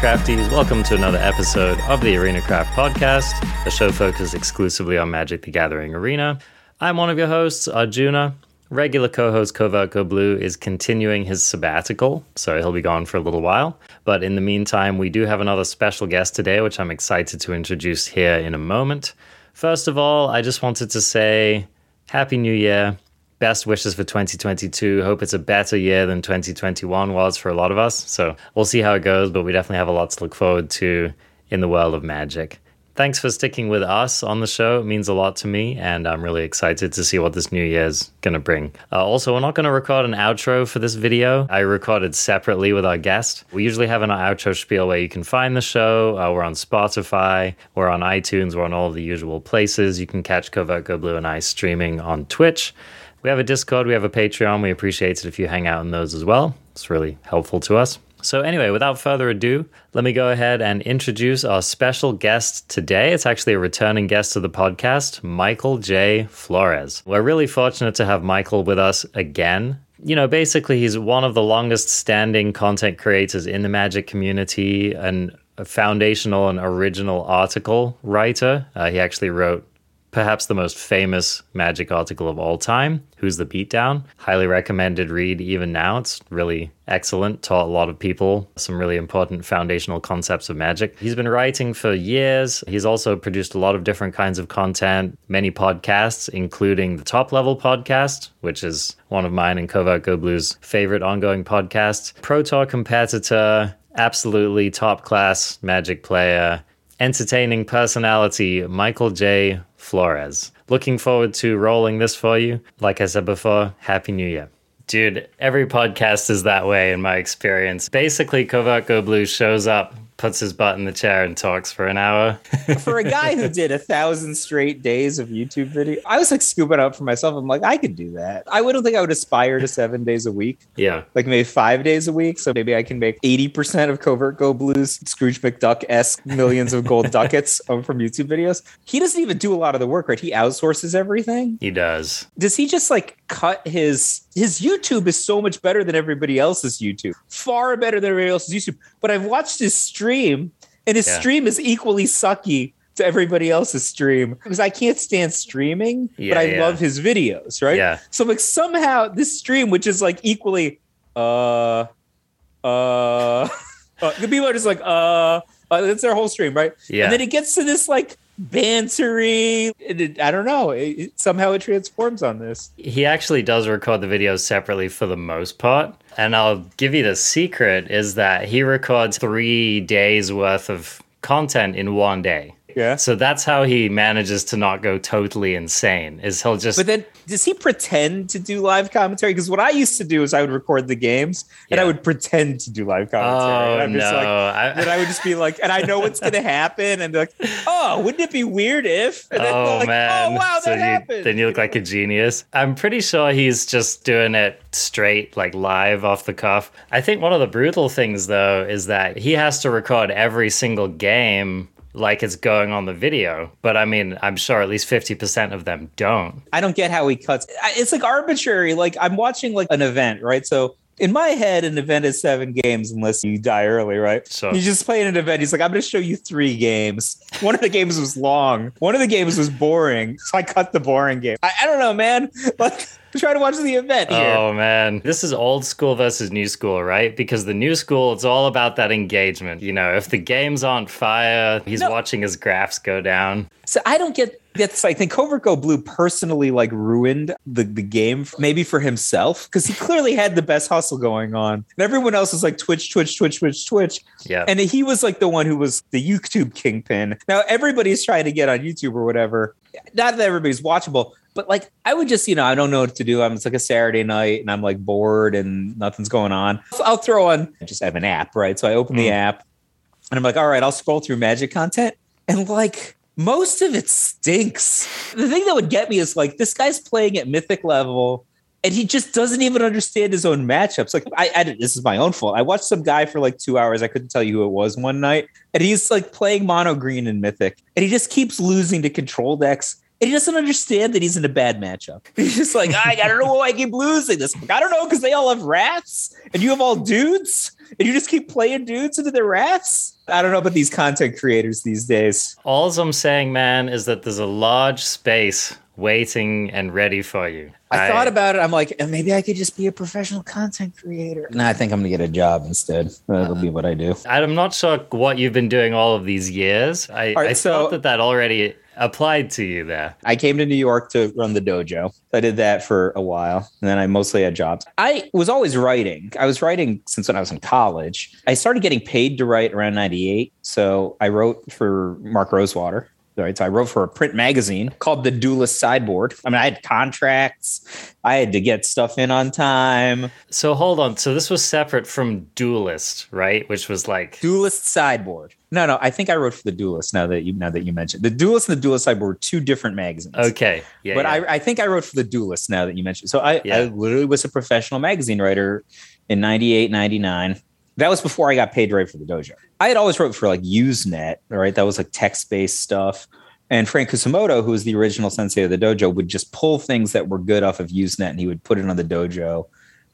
Crafties, welcome to another episode of the Arena Craft Podcast, a show focused exclusively on Magic the Gathering Arena. I'm one of your hosts, Arjuna. Regular co host Go Blue is continuing his sabbatical, so he'll be gone for a little while. But in the meantime, we do have another special guest today, which I'm excited to introduce here in a moment. First of all, I just wanted to say Happy New Year. Best wishes for 2022. Hope it's a better year than 2021 was for a lot of us. So we'll see how it goes, but we definitely have a lot to look forward to in the world of magic. Thanks for sticking with us on the show. It means a lot to me, and I'm really excited to see what this new year's going to bring. Uh, also, we're not going to record an outro for this video. I recorded separately with our guest. We usually have an outro spiel where you can find the show. Uh, we're on Spotify, we're on iTunes, we're on all the usual places. You can catch Covert Go Blue and I streaming on Twitch. We have a Discord, we have a Patreon. We appreciate it if you hang out in those as well. It's really helpful to us. So, anyway, without further ado, let me go ahead and introduce our special guest today. It's actually a returning guest to the podcast, Michael J. Flores. We're really fortunate to have Michael with us again. You know, basically, he's one of the longest standing content creators in the magic community and a foundational and original article writer. Uh, he actually wrote perhaps the most famous magic article of all time, Who's the Beatdown? Highly recommended read even now. It's really excellent, taught a lot of people some really important foundational concepts of magic. He's been writing for years. He's also produced a lot of different kinds of content, many podcasts, including the Top Level podcast, which is one of mine and Covert Go Blue's favorite ongoing podcasts. Pro Tour competitor, absolutely top class magic player entertaining personality Michael J. Flores. Looking forward to rolling this for you. Like I said before, Happy New Year. Dude, every podcast is that way in my experience. Basically, Go Blue shows up puts his butt in the chair and talks for an hour. for a guy who did a thousand straight days of YouTube video, I was like scooping up for myself. I'm like, I could do that. I wouldn't think I would aspire to seven days a week. Yeah. Like maybe five days a week. So maybe I can make 80% of Covert Go Blues, Scrooge McDuck esque millions of gold ducats from YouTube videos. He doesn't even do a lot of the work, right? He outsources everything. He does. Does he just like cut his his YouTube is so much better than everybody else's YouTube. Far better than everybody else's YouTube. But I've watched his stream and his yeah. stream is equally sucky to everybody else's stream because I can't stand streaming, yeah, but I yeah. love his videos, right? Yeah. So like somehow this stream, which is like equally uh uh, uh the people are just like uh, uh that's their whole stream, right? Yeah. And then it gets to this like bantery. It, I don't know. It, somehow it transforms on this. He actually does record the videos separately for the most part. And I'll give you the secret is that he records three days worth of content in one day. Yeah. So that's how he manages to not go totally insane. Is he'll just But then does he pretend to do live commentary? Because what I used to do is I would record the games and. I would pretend to do live commentary. Oh, and I'm just oh, no. like I, and I would just be like, and I know what's gonna happen, and like, oh, wouldn't it be weird if? And then oh like, oh, man. Oh wow, so that you, happened. Then you look like a genius. I'm pretty sure he's just doing it straight, like live off the cuff. I think one of the brutal things though is that he has to record every single game like it's going on the video. But I mean, I'm sure at least 50% of them don't. I don't get how he cuts. It's like arbitrary. Like I'm watching like an event, right? So in my head, an event is seven games unless you die early, right? So he's just playing an event. He's like, I'm going to show you three games. One of the games was long. One of the games was boring. So I cut the boring game. I, I don't know, man. Like try to watch the event here. Oh man, this is old school versus new school, right? Because the new school, it's all about that engagement. You know, if the game's on fire, he's no. watching his graphs go down. So I don't get that's I think Covert Go Blue personally like ruined the, the game maybe for himself because he clearly had the best hustle going on. And everyone else was like Twitch, Twitch, Twitch, Twitch, Twitch. Yeah. And he was like the one who was the YouTube kingpin. Now everybody's trying to get on YouTube or whatever. Not that everybody's watchable, but like I would just, you know, I don't know what to do. I'm it's like a Saturday night and I'm like bored and nothing's going on. I'll throw on I just have an app, right? So I open mm. the app and I'm like, all right, I'll scroll through magic content. And like most of it stinks. The thing that would get me is like this guy's playing at mythic level and he just doesn't even understand his own matchups. Like I, I this is my own fault. I watched some guy for like two hours. I couldn't tell you who it was one night, and he's like playing mono green in mythic, and he just keeps losing to control decks and he doesn't understand that he's in a bad matchup. He's just like, I, I don't know why I keep losing this. I don't know because they all have rats and you have all dudes. and you just keep playing dudes into their rats. I don't know about these content creators these days. All I'm saying, man, is that there's a large space waiting and ready for you. I, thought about it. I'm like, "Eh, maybe I could just be a professional content creator. No, I think I'm gonna get a job instead. That'll be what I do. I'm not sure what you've been doing all of these years. I, right, I so- thought that that already applied to you there. I came to New York to run the dojo. I did that for a while, and then I mostly had jobs. I was always writing. I was writing since when I was in college. I started getting paid to write around '98, so I wrote for Mark Rosewater. Right, so I wrote for a print magazine called The Duelist Sideboard. I mean, I had contracts. I had to get stuff in on time. So hold on. So this was separate from Duelist, right? Which was like Duelist Sideboard. No, no, I think I wrote for the Duelist. Now that you now that you mentioned the Duelist and the Duelist Sideboard were two different magazines. okay, yeah. but yeah. I, I think I wrote for the Duelist now that you mentioned. So I, Yeah. I literally was a professional magazine writer in 98, 99. That was before I got paid to write for the dojo. I had always wrote for like Usenet, right? That was like text based stuff. And Frank Kusumoto, who was the original sensei of the dojo, would just pull things that were good off of Usenet and he would put it on the dojo.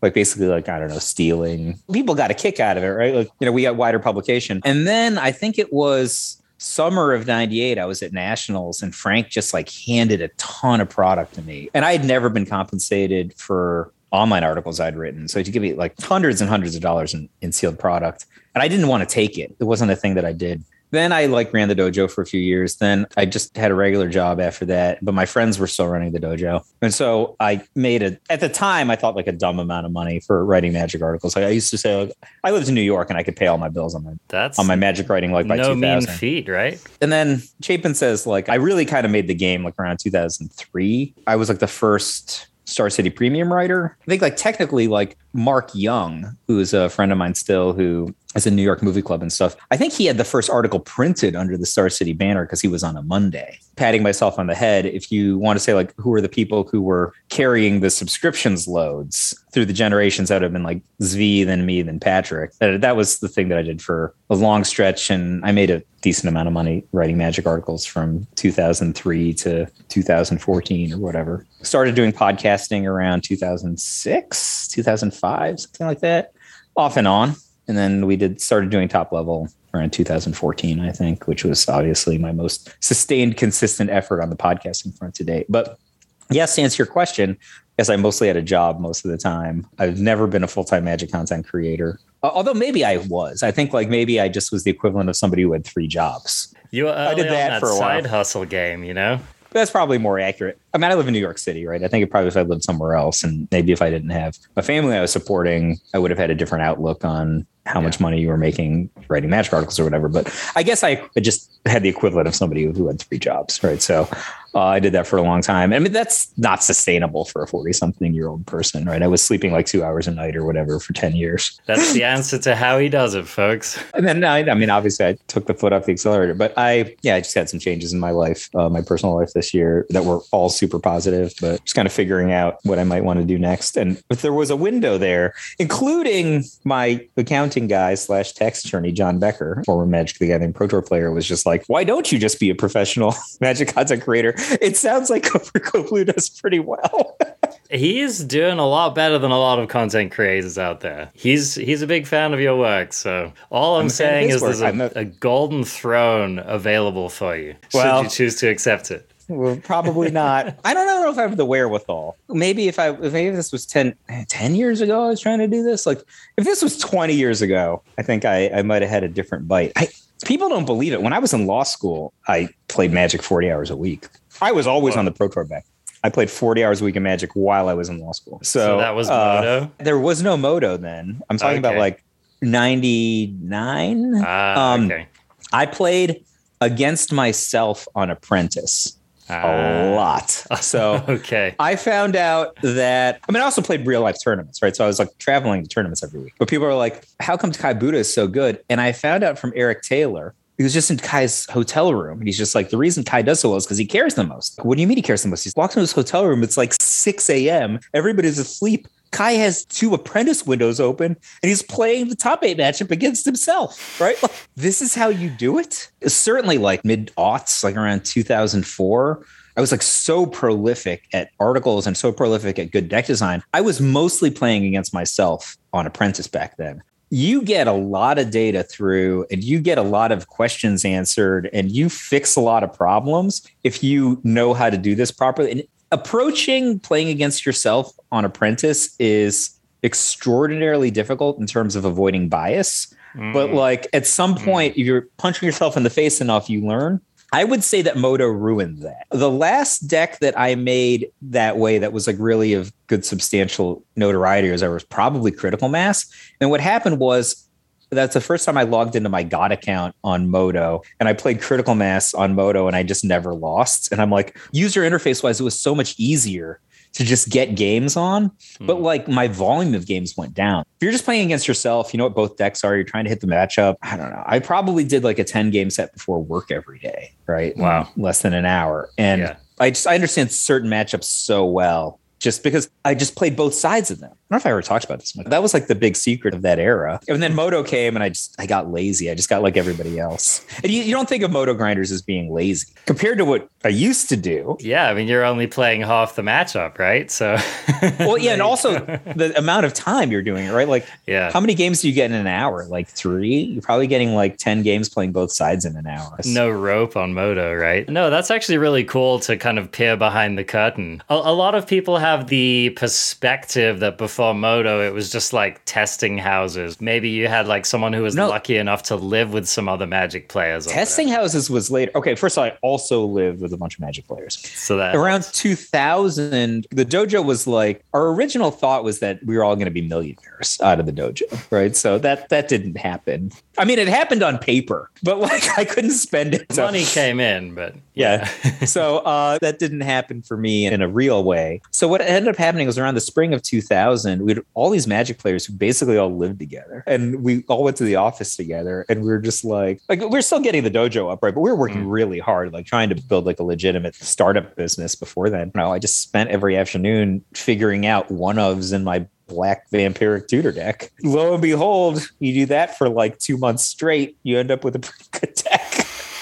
Like basically, like, I don't know, stealing. People got a kick out of it, right? Like, you know, we got wider publication. And then I think it was summer of 98 i was at nationals and frank just like handed a ton of product to me and i had never been compensated for online articles i'd written. So to give me like hundreds and hundreds of dollars in, in sealed product. And i didn't want to take it. It wasn't a thing that i did. Then i like ran the dojo for a few years. Then i just had a regular job after that. But my friends were still running the dojo. And so i made a at the time i thought like a dumb amount of money for writing magic articles. Like i used to say like, i lived in new york and i could pay all my bills on my That's on my magic writing like by no 2000 mean feat, right? and then Chapin says, like, I really kind of made the game like around 2003. I was like the first Star City premium writer. I think like technically like Mark Young, who is a friend of mine still, who is a New York Movie Club and stuff. I think he had the first article printed under the Star City banner because he was on a Monday. Patting myself on the head, if you want to say like who are the people who were carrying the subscriptions loads through the generations, that would have been like Zvi, then me, then Patrick. That, that was the thing that I did for a long stretch, and I made a decent amount of money writing magic articles from 2003 to 2014 or whatever. Started doing podcasting around 2006, 2005, something like that, off and on. And then we did started doing top level around 2014, I think, which was obviously my most sustained, consistent effort on the podcasting front to date. But yes, to answer your question, yes, I mostly had a job most of the time. I've never been a full time magic content creator. Uh, although maybe I was. I think like maybe I just was the equivalent of somebody who had three jobs. You I did that that for a while. side hustle game, you know? That's probably more accurate. I mean, I live in New York City, right? I think it probably if I lived somewhere else, and maybe if I didn't have a family I was supporting, I would have had a different outlook on how much money you were making writing magic articles or whatever. But I guess I just had the equivalent of somebody who had three jobs, right? So uh, I did that for a long time. I mean, that's not sustainable for a forty-something-year-old person, right? I was sleeping like two hours a night or whatever for ten years. That's the answer to how he does it, folks. And then I, I mean, obviously, I took the foot off the accelerator, but I, yeah, I just had some changes in my life, uh, my personal life this year that were all super positive, but just kind of figuring out what I might want to do next. And if there was a window there, including my accounting guy slash tax attorney, John Becker, former Magic the Gathering Pro Tour player, was just like, why don't you just be a professional Magic content creator? It sounds like Cooper Blue does pretty well. He's doing a lot better than a lot of content creators out there. He's he's a big fan of your work. So all I'm, I'm a fan of saying is there's work. I'm a, a- golden throne available for you. Well- should you choose to accept it. Well, probably not. I don't know if I have the wherewithal. Maybe if I if maybe this was 10, 10 years ago, I was trying to do this. Like if this was 20 years ago, I think I, I might have had a different bite. I people don't believe it. When I was in law school, I played magic 40 hours a week. I was always on the pro tour back. I played 40 hours a week of magic while I was in law school. So, So that was uh, Moto. There was no moto then. I'm talking about like 99. Ah, um, okay. I played against myself on Apprentice a Ah, lot. So okay. I found out that I mean I also played real life tournaments, right? So I was like traveling to tournaments every week. But people are like, how come Kai Budde is so good? And I found out from Eric Taylor. He was just in Kai's hotel room. And he's just like, the reason Kai does so well is because he cares the most. What do you mean he cares the most? He walks into his hotel room. It's like 6 a.m. Everybody's asleep. Kai has two apprentice windows open and he's playing the top eight matchup against himself, right? Like, this is how you do it. Certainly like mid aughts, like around 2004. I was like so prolific at articles and so prolific at good deck design. I was mostly playing against myself on Apprentice back then. You get a lot of data through and you get a lot of questions answered and you fix a lot of problems if you know how to do this properly. And approaching playing against yourself on Apprentice is extraordinarily difficult in terms of avoiding bias. Mm. But like at some mm. point, mm. if you're punching yourself in the face enough, you learn. I would say that Moto ruined that. The last deck that I made that way that was like really of good substantial notoriety was I was probably Critical Mass. And what happened was that's the first time I logged into my God account on Moto and I played Critical Mass on Moto and I just never lost. And I'm like, user interface wise, it was so much easier to just get games on. Hmm. But like my volume of games went down. If you're just playing against yourself, you know what both decks are. You're trying to hit the matchup. I don't know. I probably did like a 10 game set before work every day, right? Wow. Less than an hour. And yeah. I just I understand certain matchups so well just because I just played both sides of them. I don't know if I ever talked about this much. That was like the big secret of that era. And then Moto came and I just I got lazy. I just got like everybody else. And you, you don't think of Moto grinders as being lazy compared to what I used to do. Yeah, I mean you're only playing half the matchup, right? So Well, yeah, and also the amount of time you're doing it, right? Like yeah. how many games do you get in an hour? Like three? You're probably getting like 10 games playing both sides in an hour. No rope on Moto, right? No, that's actually really cool to kind of peer behind the curtain. A, a lot of people have the perspective that before Moto, it was just like testing houses. Maybe you had like someone who was no. lucky enough to live with some other Magic players. Testing houses was later. Okay, first of all, I also lived with a bunch of Magic players. So that around 2000, the dojo was like our original thought was that we were all going to be millionaires out of the dojo, right? So that that didn't happen. I mean, it happened on paper, but like I couldn't spend it. So. Money came in, but yeah. so uh, that didn't happen for me in a real way. So what ended up happening was around the spring of 2000, we had all these magic players who basically all lived together and we all went to the office together and we were just like, like we are still getting the dojo up, right? But we were working mm. really hard, like trying to build like a legitimate startup business before then. You know, I just spent every afternoon figuring out one ofs in my black vampiric tutor deck. Lo and behold, you do that for like two months straight, you end up with a pretty good deck.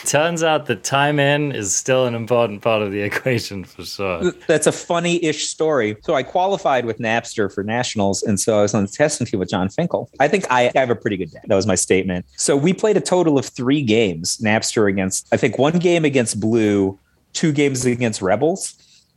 Turns out that time in is still an important part of the equation for sure. That's a funny ish story. So I qualified with Napster for nationals. And so I was on the testing team with Jon Finkel. I think I have a pretty good deck. That was my statement. So we played a total of three games Napster against, I think, one game against Blue, two games against Rebels.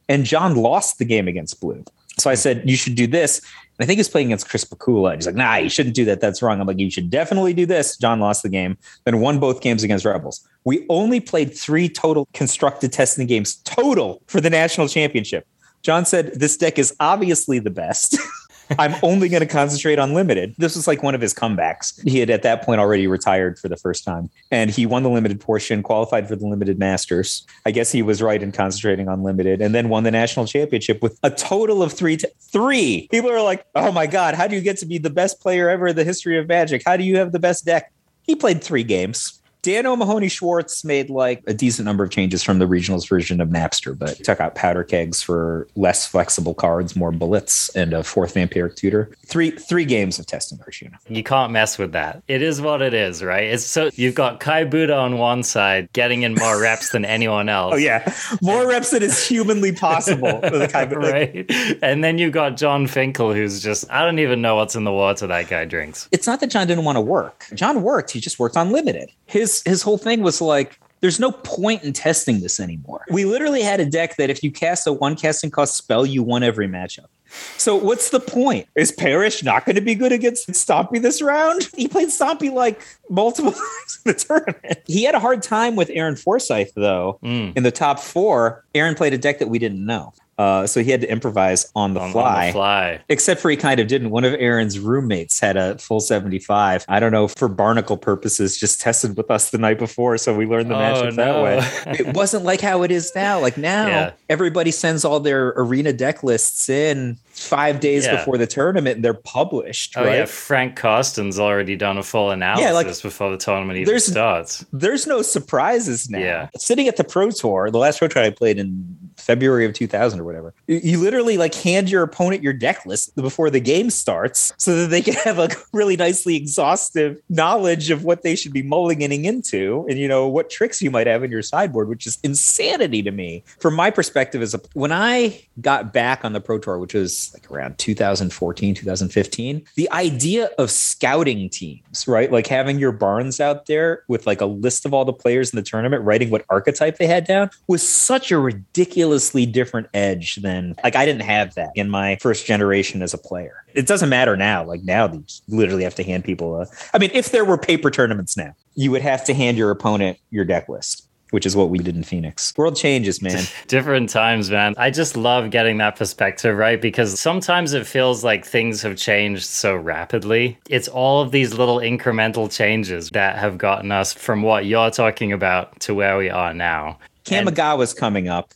And John lost the game against Blue. So I hmm. said, you should do this. And I think he's playing against Chris Pikula. He's like, nah, you shouldn't do that. That's wrong. I'm like, you should definitely do this. John lost the game, then won both games against Rebels. We only played three total constructed testing games total for the national championship. John said, this deck is obviously the best. I'm only going to concentrate on limited. This was like one of his comebacks. He had at that point already retired for the first time and he won the limited portion, qualified for the limited masters. I guess he was right in concentrating on limited and then won the national championship with a total of three. T- three. People are like, oh my God, how do you get to be the best player ever in the history of Magic? How do you have the best deck? He played three games. Dan O'Mahoney-Schwartz made like a decent number of changes from the regionals version of Napster, but took out powder kegs for less flexible cards, more bullets, and a fourth vampiric tutor. Three three games of testing Arjuna. You can't mess with that. It is what it is, right? It's so you've got Kai Budde on one side getting in more reps than anyone else. Oh yeah, more reps than is humanly possible for the Kai Budde. right? And then you've got Jon Finkel, who's just I don't even know what's in the water that guy drinks. It's not that John didn't want to work. John worked. He just worked on limited. His his whole thing was like there's no point in testing this anymore. We literally had a deck that if you cast a one casting cost spell, you won every matchup. So what's the point? Is Parrish not going to be good against Stompy this round? He played Stompy like multiple times in the tournament. He had a hard time with Aaron Forsythe though. Mm. In the top four, Aaron played a deck that we didn't know. Uh, so he had to improvise on the, on, fly. on the fly. Except for he kind of didn't. One of Aaron's roommates had a full 75. I don't know, for barnacle purposes, just tested with us the night before. So we learned the oh, matchup no. that way. it wasn't like how it is now. Like now, yeah. everybody sends all their arena deck lists in five days yeah. before the tournament and they're published. Oh, right? yeah. Frank Karsten's already done a full analysis yeah, like, before the tournament even starts. There's no surprises now. Yeah. Sitting at the Pro Tour, the last Pro Tour I played in February of 2000 or whatever. You, you literally like hand your opponent your deck list before the game starts so that they can have a really nicely exhaustive knowledge of what they should be mulliganing into and you know what tricks you might have in your sideboard, which is insanity to me. From my perspective, as a when I got back on the Pro Tour, which was like around 2014, 2015, the idea of scouting teams, right? Like having your barns out there with like a list of all the players in the tournament, writing what archetype they had down was such a ridiculously different edge than like I didn't have that in my first generation as a player. It doesn't matter now. Like now, you literally have to hand people. A, I mean, if there were paper tournaments now, you would have to hand your opponent your deck list which is what we did in Phoenix. World changes, man. Different times, man. I just love getting that perspective, right? Because sometimes it feels like things have changed so rapidly. It's all of these little incremental changes that have gotten us from what you're talking about to where we are now. Kamigawa's and- coming up.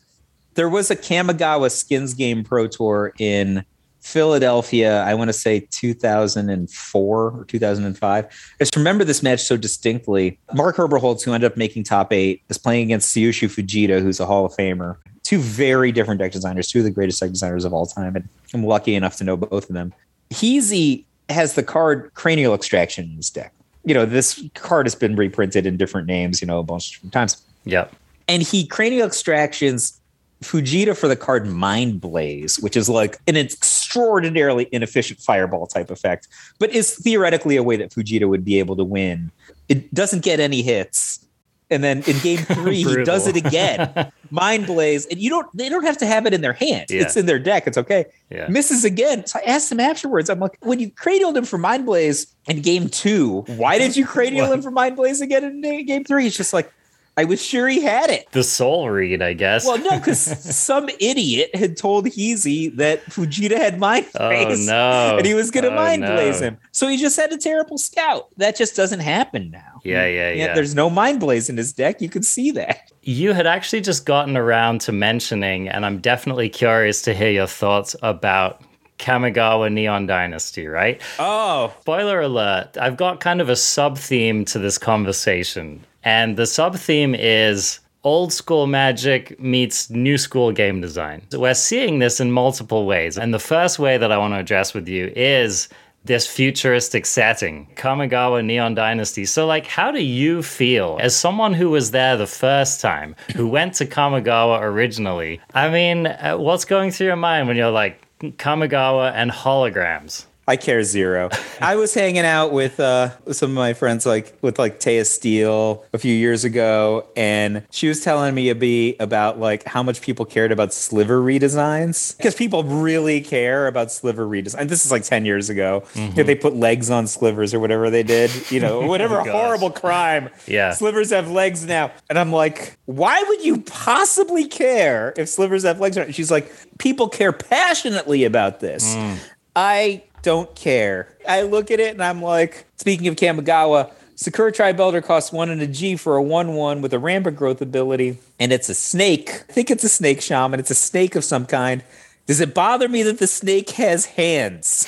There was a Kamigawa Skins Game Pro Tour in Philadelphia, I want to say 2004 or 2005. I just remember this match so distinctly. Mark Herberholz, who ended up making top eight, is playing against Tsuyoshi Fujita, who's a Hall of Famer. Two very different deck designers, two of the greatest deck designers of all time. And I'm lucky enough to know both of them. Heezy has the card Cranial Extraction in his deck. You know, this card has been reprinted in different names, you know, a bunch of times. Yep. And he Cranial Extractions Fujita for the card Mind Blaze, which is like an extraordinarily inefficient fireball type effect, but is theoretically a way that Fujita would be able to win. It doesn't get any hits. And then in game three, he does it again. Mind Blaze. And you don't they don't have to have it in their hand. Yeah. It's in their deck. It's okay. Yeah. Misses again. So I asked him afterwards. I'm like, when you cranialed him for Mind Blaze in game two, why did you cranial him for Mind Blaze again in game three? He's just like, I was sure he had it. The soul read, I guess. Well, no, because some idiot had told Heezy that Fujita had mind blaze. Oh, no. And he was going to oh, mind no. blaze him. So he just had a terrible scout. That just doesn't happen now. Yeah, yeah, yeah. There's no mind blaze in his deck. You can see that. You had actually just gotten around to mentioning, and I'm definitely curious to hear your thoughts about Kamigawa Neon Dynasty, right? Oh. Spoiler alert. I've got kind of a sub theme to this conversation. And the sub theme is old school magic meets new school game design. So we're seeing this in multiple ways. And the first way that I want to address with you is this futuristic setting, Kamigawa Neon Dynasty. So, like, how do you feel as someone who was there the first time, who went to Kamigawa originally? I mean, uh, what's going through your mind when you're like, Kamigawa and holograms? I care zero. I was hanging out with uh, some of my friends, like with like Taya Steele a few years ago, and she was telling me a bit about like how much people cared about sliver redesigns because people really care about sliver redesign. This is like ten years ago. Mm-hmm. They put legs on slivers or whatever they did. You know, whatever oh, horrible crime. Yeah, slivers have legs now, and I'm like, why would you possibly care if slivers have legs? She's like, people care passionately about this. Mm. I don't care. I look at it and I'm like, speaking of Kamigawa, Sakura Tribe Elder costs one and a G for a 1 1 with a rampant growth ability. And it's a snake. I think it's a snake shaman. It's a snake of some kind. Does it bother me that the snake has hands?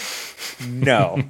No.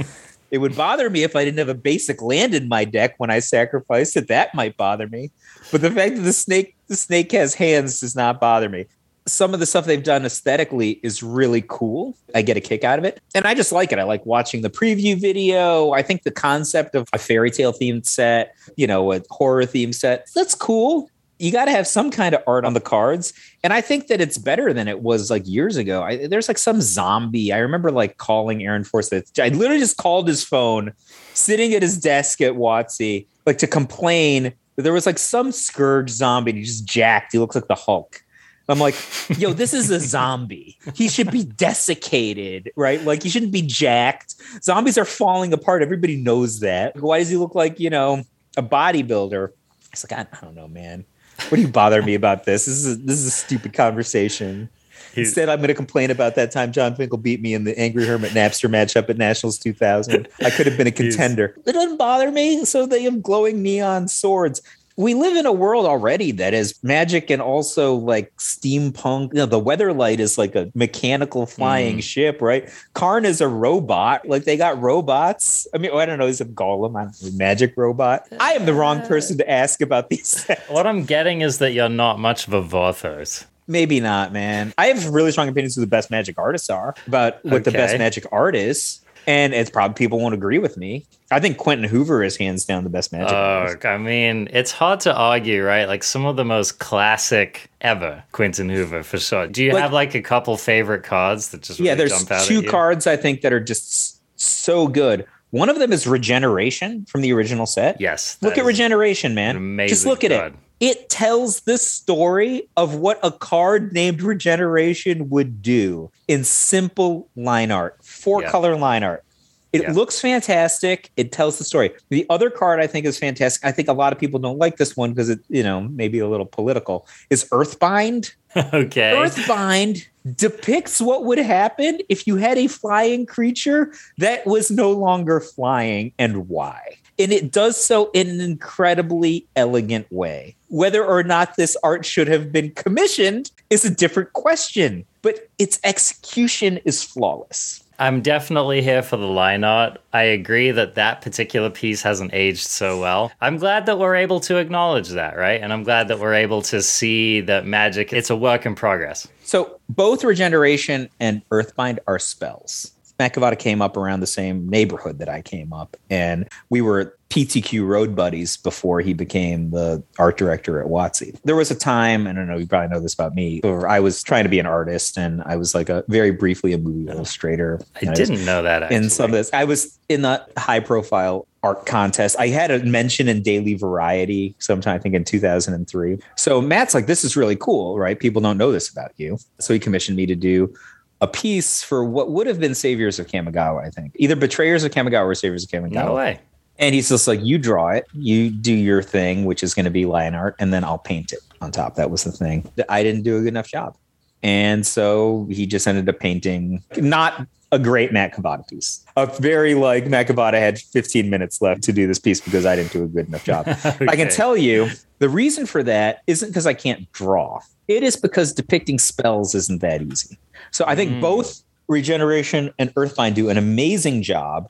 it would bother me if I didn't have a basic land in my deck when I sacrificed it. That might bother me. But the fact that the snake the snake has hands does not bother me some of the stuff they've done aesthetically is really cool. I get a kick out of it. And I just like it. I like watching the preview video. I think the concept of a fairy tale themed set, you know, a horror themed set, that's cool. You got to have some kind of art on the cards. And I think that it's better than it was like years ago. I, there's like some zombie. I remember like calling Aaron Forsythe. I literally just called his phone sitting at his desk at WotC, like to complain that there was like some scourge zombie. And he just jacked. He looks like the Hulk I'm like, yo, this is a zombie. He should be desiccated, right? Like he shouldn't be jacked. Zombies are falling apart. Everybody knows that. Why does he look like, you know, a bodybuilder? It's like, I, don't know, man. What do you bother me about this? This is a, this is a stupid conversation. He's, Instead, I'm going to complain about that time Jon Finkel beat me in the Angry Hermit Napster matchup at Nationals 2000. I could have been a contender. It doesn't bother me. So they have glowing neon swords we live in a world already that is magic and also like steampunk. You know, the weatherlight is like a mechanical flying mm. ship, right? Karn is a robot. Like they got robots. I mean, oh, I don't know. He's a golem. I don't know, magic robot. I am the wrong person to ask about these. What I'm getting is that you're not much of a Vorthos. Maybe not, man. I have really strong opinions who the best magic artists are, but what the best magic art is. And it's probably people won't agree with me. I think Quinton Hoover is hands down the best magic Oh. I mean, it's hard to argue, right? Like some of the most classic ever, Quinton Hoover for sure. Do you Like- have like a couple favorite cards that just Yeah, really there's jump out two cards I think that are just so good. One of them is Regeneration from the original set. Yes, Look at Regeneration, man. amazing Just look at card. it. It tells the story of what a card named Regeneration would do in simple line art, four Yeah. color line art. It Yeah. looks fantastic. It tells the story. The other card I think is fantastic. I think a lot of people don't like this one because it, you know, maybe a little political. Is Earthbind. okay. Earthbind depicts what would happen if you had a flying creature that was no longer flying and why. And it does so in an incredibly elegant way. Whether or not this art should have been commissioned is a different question, but its execution is flawless. I'm definitely here for the line art. I agree that that particular piece hasn't aged so well. I'm glad that we're able to acknowledge that, right? And I'm glad that we're able to see that magic, it's a work in progress. So both regeneration and earthbind are spells. Matt Cavotta came up around the same neighborhood that I came up, and we were PTQ road buddies before he became the art director at WotC. There was a time, and I don't know, you probably know this about me, where I was trying to be an artist, and I was like a very briefly a movie illustrator. I was didn't know that actually. in some of this. I was in the high profile art contest. I had a mention in Daily Variety sometime, I think in 2003. So Matt's like, this is really cool, right? People don't know this about you. So he commissioned me to do a piece for what would have been Saviors of Kamigawa, I think. Either Betrayers of Kamigawa or Saviors of Kamigawa. No way. And he's just like, you draw it, you do your thing, which is going to be line art, and then I'll paint it on top. That was the thing. I didn't do a good enough job. And so he just ended up painting not a great Matt Cavotta piece. A very like Matt Cavotta had 15 minutes left to do this piece because I didn't do a good enough job. I can tell you the reason for that isn't because I can't draw. It is because depicting spells isn't that easy. So I think Mm. both Regeneration and Earthbind do an amazing job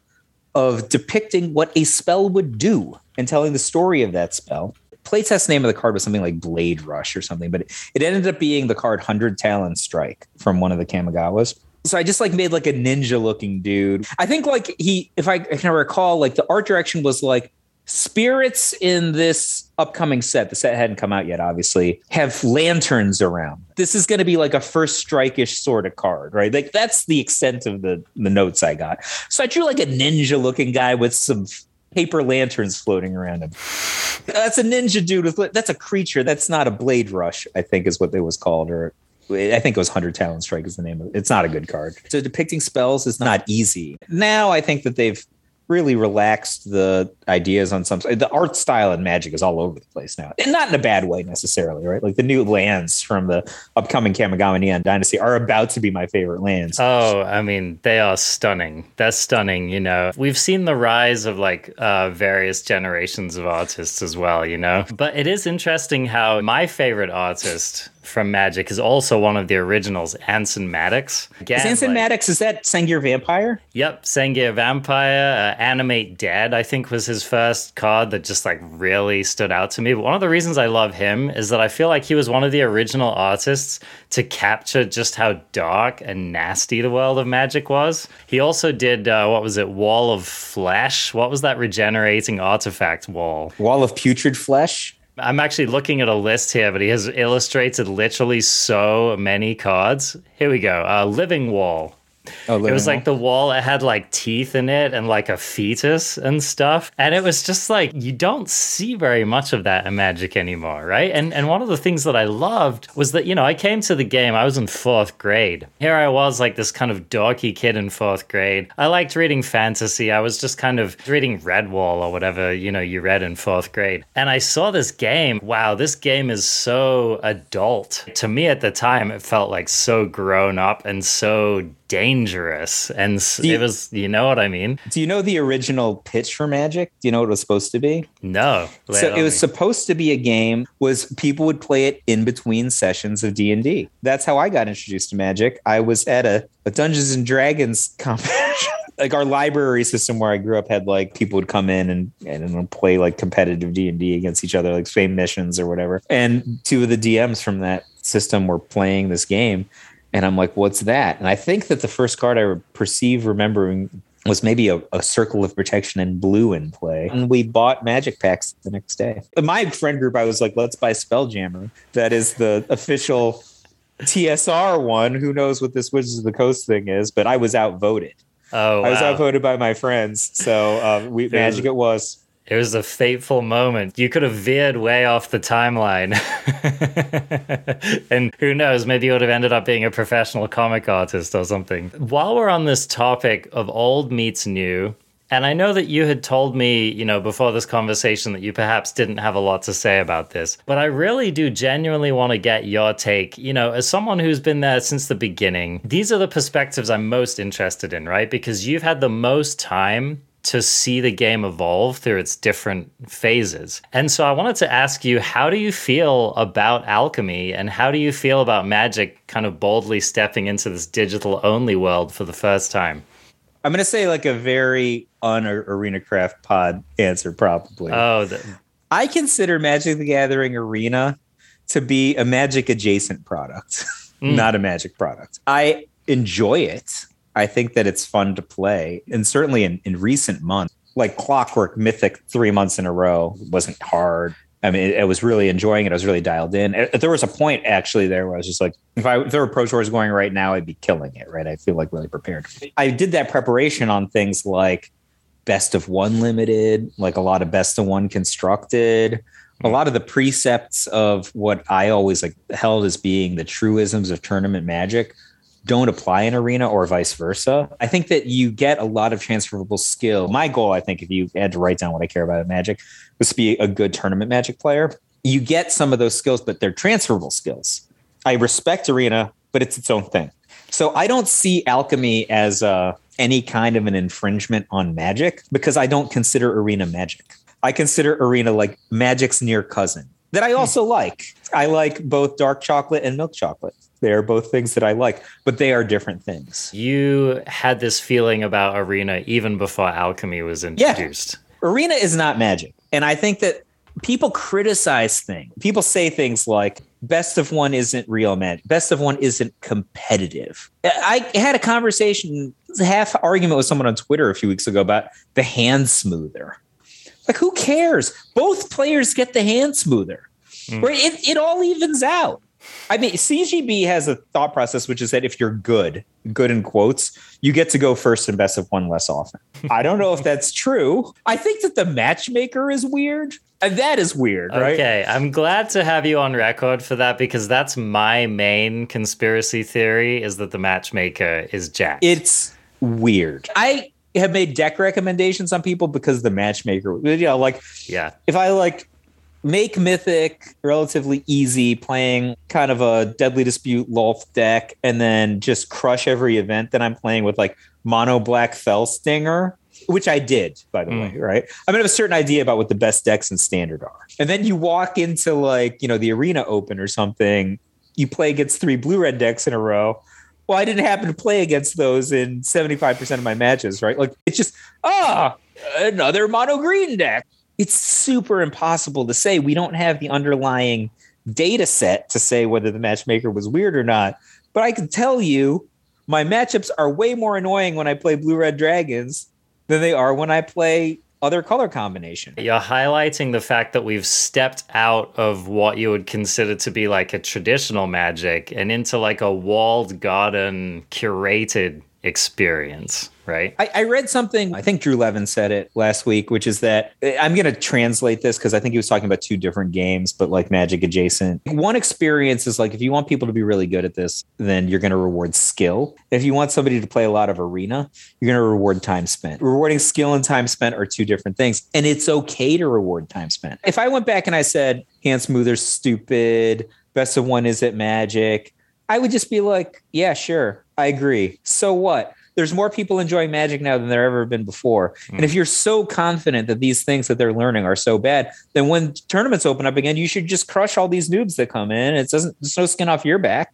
of depicting what a spell would do and telling the story of that spell. Playtest name of the card was something like Blade Rush or something, but it, it ended up being the card Hundred Talon Strike from one of the Kamigawas. So I just like made like a ninja looking dude. I think like he, if I can recall, like the art direction was like spirits in this upcoming set. The set hadn't come out yet, obviously, have lanterns around. This is going to be like a first strike-ish sort of card, right? Like that's the extent of the the notes I got. So I drew like a ninja looking guy with some paper lanterns floating around him. That's a ninja dude with that's a creature. That's not a blade rush, I think is what it was called, or I think it was Hundred Talon Strike is the name of it. It's not a good card. So depicting spells is not easy. Now I think that they've really relaxed the ideas on some the art style and magic is all over the place now. And not in a bad way necessarily, right? Like the new lands from the upcoming Kamigawa Neon Dynasty are about to be my favorite lands. Oh, I mean, they are stunning. That's stunning, you know. We've seen the rise of like uh, various generations of artists as well, you know. But it is interesting how my favorite artist from Magic is also one of the originals, Anson Maddocks. Again, is Anson like- Maddocks, is that Sengir Vampire? Yep, Sengir Vampire, uh, Animate Dead, I think was his first card that just like really stood out to me. But one of the reasons I love him is that I feel like he was one of the original artists to capture just how dark and nasty the world of magic was. He also did, uh, what was it, Wall of Flesh? What was that regenerating artifact wall? Wall of Putrid Flesh. I'm actually looking at a list here, but he has illustrated literally so many cards. Here we go. Uh, Living Wall. Oh, It was like the wall, it had like teeth in it and like a fetus and stuff. And it was just like, you don't see very much of that in Magic anymore, right? And and one of the things that I loved was that, you know, I came to the game, I was in fourth grade. Here I was, like this kind of dorky kid in fourth grade. I liked reading fantasy. I was just kind of reading Redwall or whatever, you know, you read in fourth grade. And I saw this game. Wow, this game is so adult. To me at the time, it felt like so grown up and so dangerous. And you- it was, you know what I mean? Do you know the original pitch for Magic? Do you know what it was supposed to be? No. So it was supposed to be a game was people would play it in between sessions of d&d that's how i got introduced to magic i was at a, a dungeons and dragons competition like our library system where i grew up had like people would come in and and play like competitive d&d against each other like same missions or whatever and two of the dms from that system were playing this game. And I'm like, what's that? And I think that the first card I perceive remembering was maybe a, a, circle of protection in blue in play. And we bought magic packs the next day. In my friend group, I was like, let's buy Spelljammer. That is the official TSR one. Who knows what this Wizards of the Coast thing is, but I was outvoted. Oh, wow. I was outvoted by my friends. So uh, we, magic it was. It was a fateful moment. You could have veered way off the timeline. and who knows, maybe you would have ended up being a professional comic artist or something. While we're on this topic of old meets new, and I know that you had told me, you know, before this conversation that you perhaps didn't have a lot to say about this, but I really do genuinely want to get your take. You know, as someone who's been there since the beginning, these are the perspectives I'm most interested in, right? Because you've had the most time to see the game evolve through its different phases. And so I wanted to ask you how do you feel about alchemy and how do you feel about magic kind of boldly stepping into this digital only world for the first time? I'm going to say like a very un arena craft pod answer probably. Oh, the- I consider Magic the Gathering Arena to be a magic adjacent product, mm. not a magic product. I enjoy it. I think that it's fun to play. And certainly in, in recent months, like Clockwork Mythic three months in a row wasn't hard. I mean, I was really enjoying it. I was really dialed in. There was a point actually there where I was just like, if I if there were pro tours going right now, I'd be killing it. Right? I feel like really prepared. I did that preparation on things like best of one limited, like a lot of best of one constructed, a lot of the precepts of what I always like held as being the truisms of tournament magic don't apply in arena or vice versa. I think that you get a lot of transferable skill. My goal, I think, if you had to write down what I care about in magic, was to be a good tournament magic player. You get some of those skills, but they're transferable skills. I respect arena, but it's its own thing. So I don't see alchemy as uh, any kind of an infringement on magic because I don't consider arena magic. I consider arena like magic's near cousin that I also like. I like both dark chocolate and milk chocolate. They are both things that I like, but they are different things. You had this feeling about Arena even before Alchemy was introduced. Yeah. Arena is not magic. And I think that people criticize things. People say things like, best of one isn't real magic. Best of one isn't competitive. I had a conversation, half argument with someone on Twitter a few weeks ago about the hand smoother. Like, who cares? Both players get the hand smoother. Mm. Right? It, it all evens out. I mean, CGB has a thought process, which is that if you're good, good in quotes, you get to go first and best of one less often. I don't know if that's true. I think that the matchmaker is weird. And that is weird, right? Okay, I'm glad to have you on record for that because that's my main conspiracy theory is that the matchmaker is Jack. It's weird. I have made deck recommendations on people because the matchmaker, you know, like, yeah, if I like make Mythic relatively easy, playing kind of a Deadly Dispute Lolth deck, and then just crush every event that I'm playing with like Mono Black Fell Stinger, which I did, by the mm. way, right? I mean, I have a certain idea about what the best decks in Standard are. And then you walk into like, you know, the Arena Open or something, you play against three blue red decks in a row. Well, I didn't happen to play against those in 75% of my matches, right? Like, it's just, ah, another mono green deck it's super impossible to say. We don't have the underlying data set to say whether the matchmaker was weird or not. But I can tell you, my matchups are way more annoying when I play blue red dragons than they are when I play other color combination. You're highlighting the fact that we've stepped out of what you would consider to be like a traditional magic and into like a walled garden curated experience right? I, I, read something, I think Drew Levin said it last week, which is that eh, I'm going to translate this because I think he was talking about two different games, but like magic adjacent. One experience is like if you want people to be really good at this, then you're going to reward skill. If you want somebody to play a lot of arena, you're going to reward time spent. Rewarding skill and time spent are two different things. And it's okay to reward time spent. If I went back and I said, hand smoothers stupid, best of one is at magic, I would just be like, yeah, sure. I agree. So what? There's more people enjoying magic now than there ever been before. Mm. And if you're so confident that these things that they're learning are so bad, then when tournaments open up again, you should just crush all these noobs that come in. It doesn't there's no skin off your back.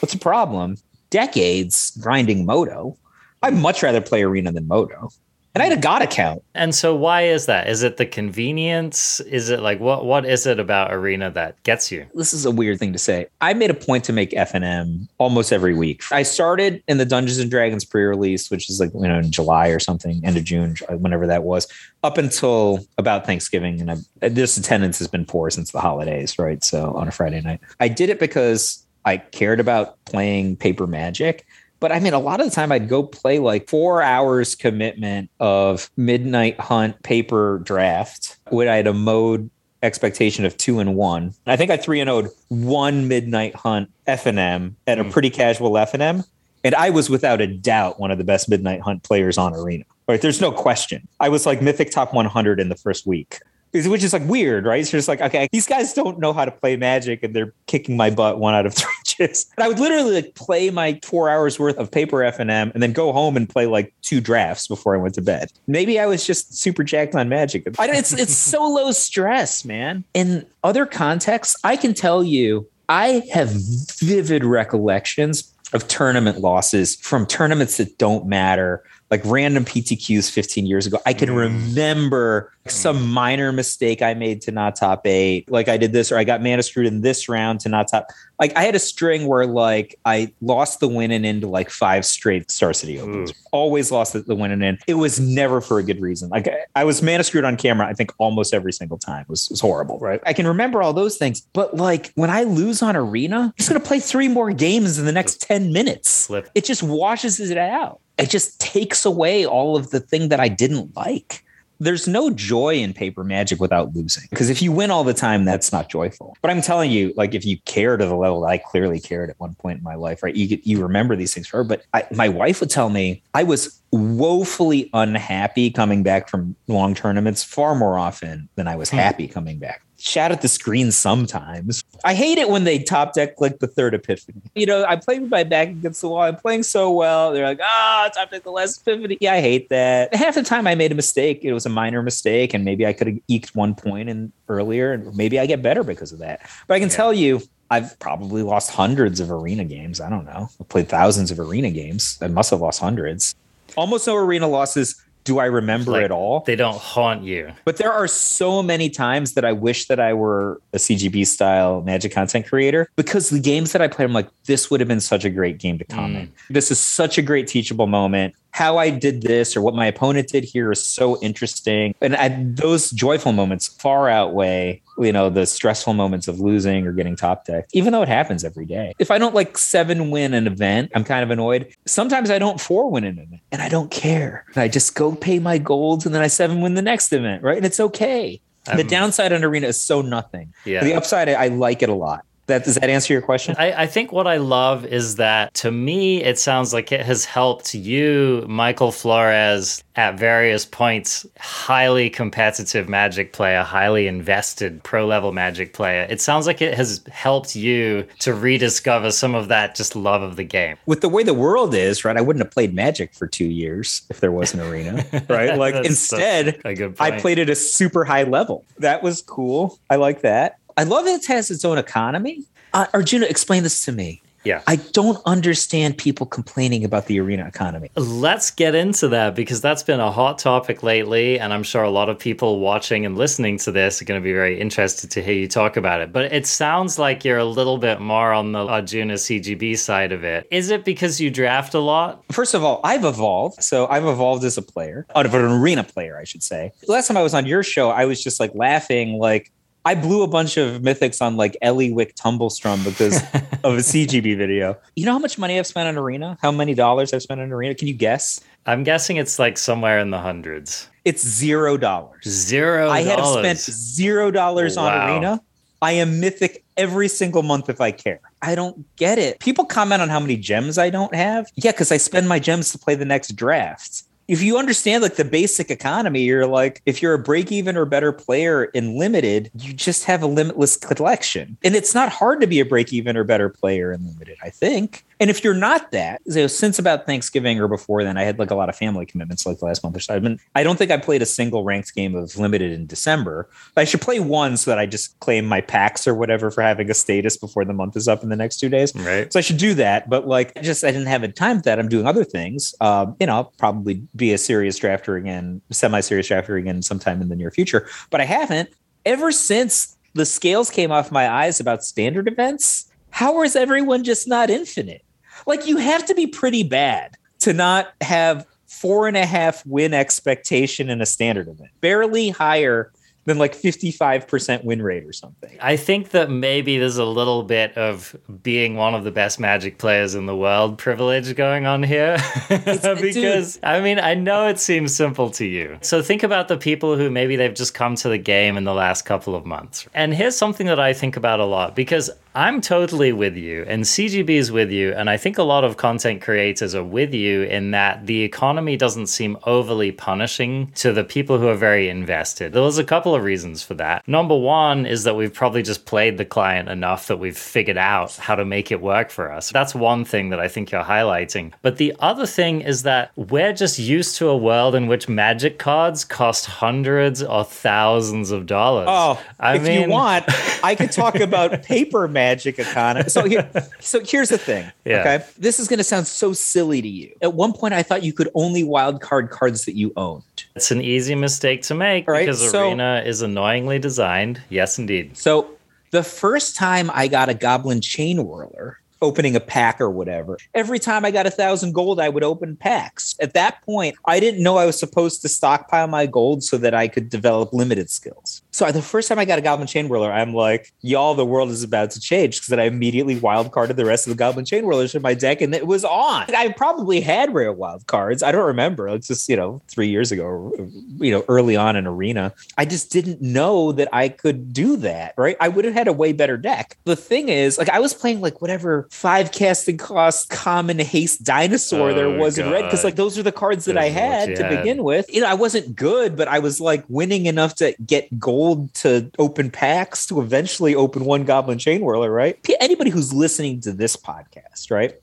What's the problem? Decades grinding Moto. I'd much rather play arena than Moto. And I had a God account. And so why is that? Is it the convenience? Is it like what what is it about Arena that gets you? This is a weird thing to say. I made a point to make FNM almost every week. I started in the Dungeons and Dragons pre-release, which is like, you know, in July or something, end of June, whenever that was, up until about Thanksgiving. And I've, this attendance has been poor since the holidays, right? So on a Friday night. I did it because I cared about playing paper magic but I mean, a lot of the time I'd go play like four hours commitment of midnight hunt paper draft when I had a mode expectation of two and one. I think I three and owed one midnight hunt F and M at a hmm. pretty casual F and M. And I was without a doubt one of the best midnight hunt players on arena. Right. There's no question. I was like mythic top 100 in the first week which is like weird, right? It's just like, okay, these guys don't know how to play magic and they're kicking my butt one out of three chips. And I would literally like play my four hours worth of paper F and M and then go home and play like two drafts before I went to bed. Maybe I was just super jacked on magic. it's it's so low stress, man. In other contexts, I can tell you, I have vivid recollections of tournament losses from tournaments that don't matter like random PTQs 15 years ago. I can mm. remember some minor mistake I made to not top eight. Like I did this, or I got mana screwed in this round to not top. Like I had a string where like I lost the win and into like five straight Star City opens. Mm. Always lost the, win and in. It was never for a good reason. Like I, was mana screwed on camera. I think almost every single time it was, it was horrible. Right. I can remember all those things, but like when I lose on arena, I'm just gonna play three more games in the next 10 minutes. Slip. It just washes it out it just takes away all of the thing that I didn't like. There's no joy in paper magic without losing. Because if you win all the time, that's not joyful. But I'm telling you, like if you care to the level that I clearly cared at one point in my life, right? You you remember these things forever. But I, my wife would tell me I was woefully unhappy coming back from long tournaments far more often than I was hmm. happy coming back shout at the screen sometimes. I hate it when they top deck like the third epiphany. You know, I play with my back against the wall. I'm playing so well. They're like, ah, oh, top deck the last epiphany. Yeah, I hate that. Half the time I made a mistake. It was a minor mistake, and maybe I could have eked one point in earlier, and maybe I get better because of that. But I can yeah. tell you, I've probably lost hundreds of arena games. I don't know. I've played thousands of arena games. I must have lost hundreds. Almost no arena losses do I remember like, it all? They don't haunt you. But there are so many times that I wish that I were a CGB style magic content creator because the games that I play, I'm like, this would have been such a great game to comment. Mm. This is such a great teachable moment how I did this or what my opponent did here is so interesting. And I, those joyful moments far outweigh, you know, the stressful moments of losing or getting top decked, even though it happens every day. If I don't like seven win an event, I'm kind of annoyed. Sometimes I don't four win an event and I don't care. I just go pay my golds and then I seven win the next event, right? And it's okay. Um, the downside on arena is so nothing. Yeah. The upside, I, I like it a lot. That does that answer your question? I, I, think what I love is that to me, it sounds like it has helped you, Michael Flores, at various points, highly competitive Magic player, highly invested pro level Magic player. It sounds like it has helped you to rediscover some of that just love of the game. With the way the world is, right? I wouldn't have played Magic for two years if there was an arena, right? Like instead, I played at a super high level. That was cool. I like that. I love that it has its own economy. Uh, Arjuna, explain this to me. Yeah. I don't understand people complaining about the arena economy. Let's get into that because that's been a hot topic lately. And I'm sure a lot of people watching and listening to this are going to be very interested to hear you talk about it. But it sounds like you're a little bit more on the Arjuna CGB side of it. Is it because you draft a lot? First of all, I've evolved. So I've evolved as a player, out of an arena player, I should say. Last time I was on your show, I was just like laughing, like, I blew a bunch of mythics on like Ellywick Tumblestrum because of a CGB video. You know how much money I've spent on Arena? How many dollars I've spent on Arena? Can you guess? I'm guessing it's like somewhere in the hundreds. It's zero dollars. Zero. I have spent zero dollars wow. on Arena. I am mythic every single month if I care. I don't get it. People comment on how many gems I don't have. Yeah, because I spend my gems to play the next draft if you understand like the basic economy, you're like, if you're a break even or better player in limited, you just have a limitless collection. And it's not hard to be a break even or better player in limited, I think. And if you're not that, so since about Thanksgiving or before then, I had like a lot of family commitments like the last month or so. I've been, I don't think I played a single ranked game of limited in December. I should play one so that I just claim my packs or whatever for having a status before the month is up in the next two days. Right. So I should do that. But like, just I didn't have the time for that. I'm doing other things. Um, you know, I'll probably be a serious drafter again, semi serious drafter again sometime in the near future. But I haven't ever since the scales came off my eyes about standard events. How is everyone just not infinite? Like you have to be pretty bad to not have four and a half win expectation in a standard event, barely higher than like 55% win rate or something. I think that maybe there's a little bit of being one of the best Magic players in the world privilege going on here. because, I mean, I know it seems simple to you. So think about the people who maybe they've just come to the game in the last couple of months. And here's something that I think about a lot because I'm totally with you, and CGB is with you, and I think a lot of content creators are with you in that the economy doesn't seem overly punishing to the people who are very invested. There was a couple of reasons for that. Number one is that we've probably just played the client enough that we've figured out how to make it work for us. That's one thing that I think you're highlighting. But the other thing is that we're just used to a world in which magic cards cost hundreds or thousands of dollars. Oh, I if mean... you want, I could talk about paper magic magic economy. So here, so here's the thing. Yeah. Okay, this is going to sound so silly to you. At one point, I thought you could only wild card cards that you owned. It's an easy mistake to make right? because so, Arena is annoyingly designed. Yes, indeed. So the first time I got a Goblin Chain Whirler, opening a pack or whatever. Every time I got a thousand gold, I would open packs. At that point, I didn't know I was supposed to stockpile my gold so that I could develop limited skills. So the first time I got a Goblin Chain Whirler, I'm like, y'all, the world is about to change because then I immediately wild carded the rest of the Goblin Chain Whirlers in my deck and it was on. I probably had rare wild cards. I don't remember. It's just, you know, three years ago, you know, early on in Arena. I just didn't know that I could do that, right? I would have had a way better deck. The thing is, like, I was playing like whatever five casting cost common haste dinosaur oh, there was God. in red because like those are the cards that I had to had. begin with. You know, I wasn't good, but I was like winning enough to get gold to open packs to eventually open one Goblin Chain Whirler, right? Anybody who's listening to this podcast, right?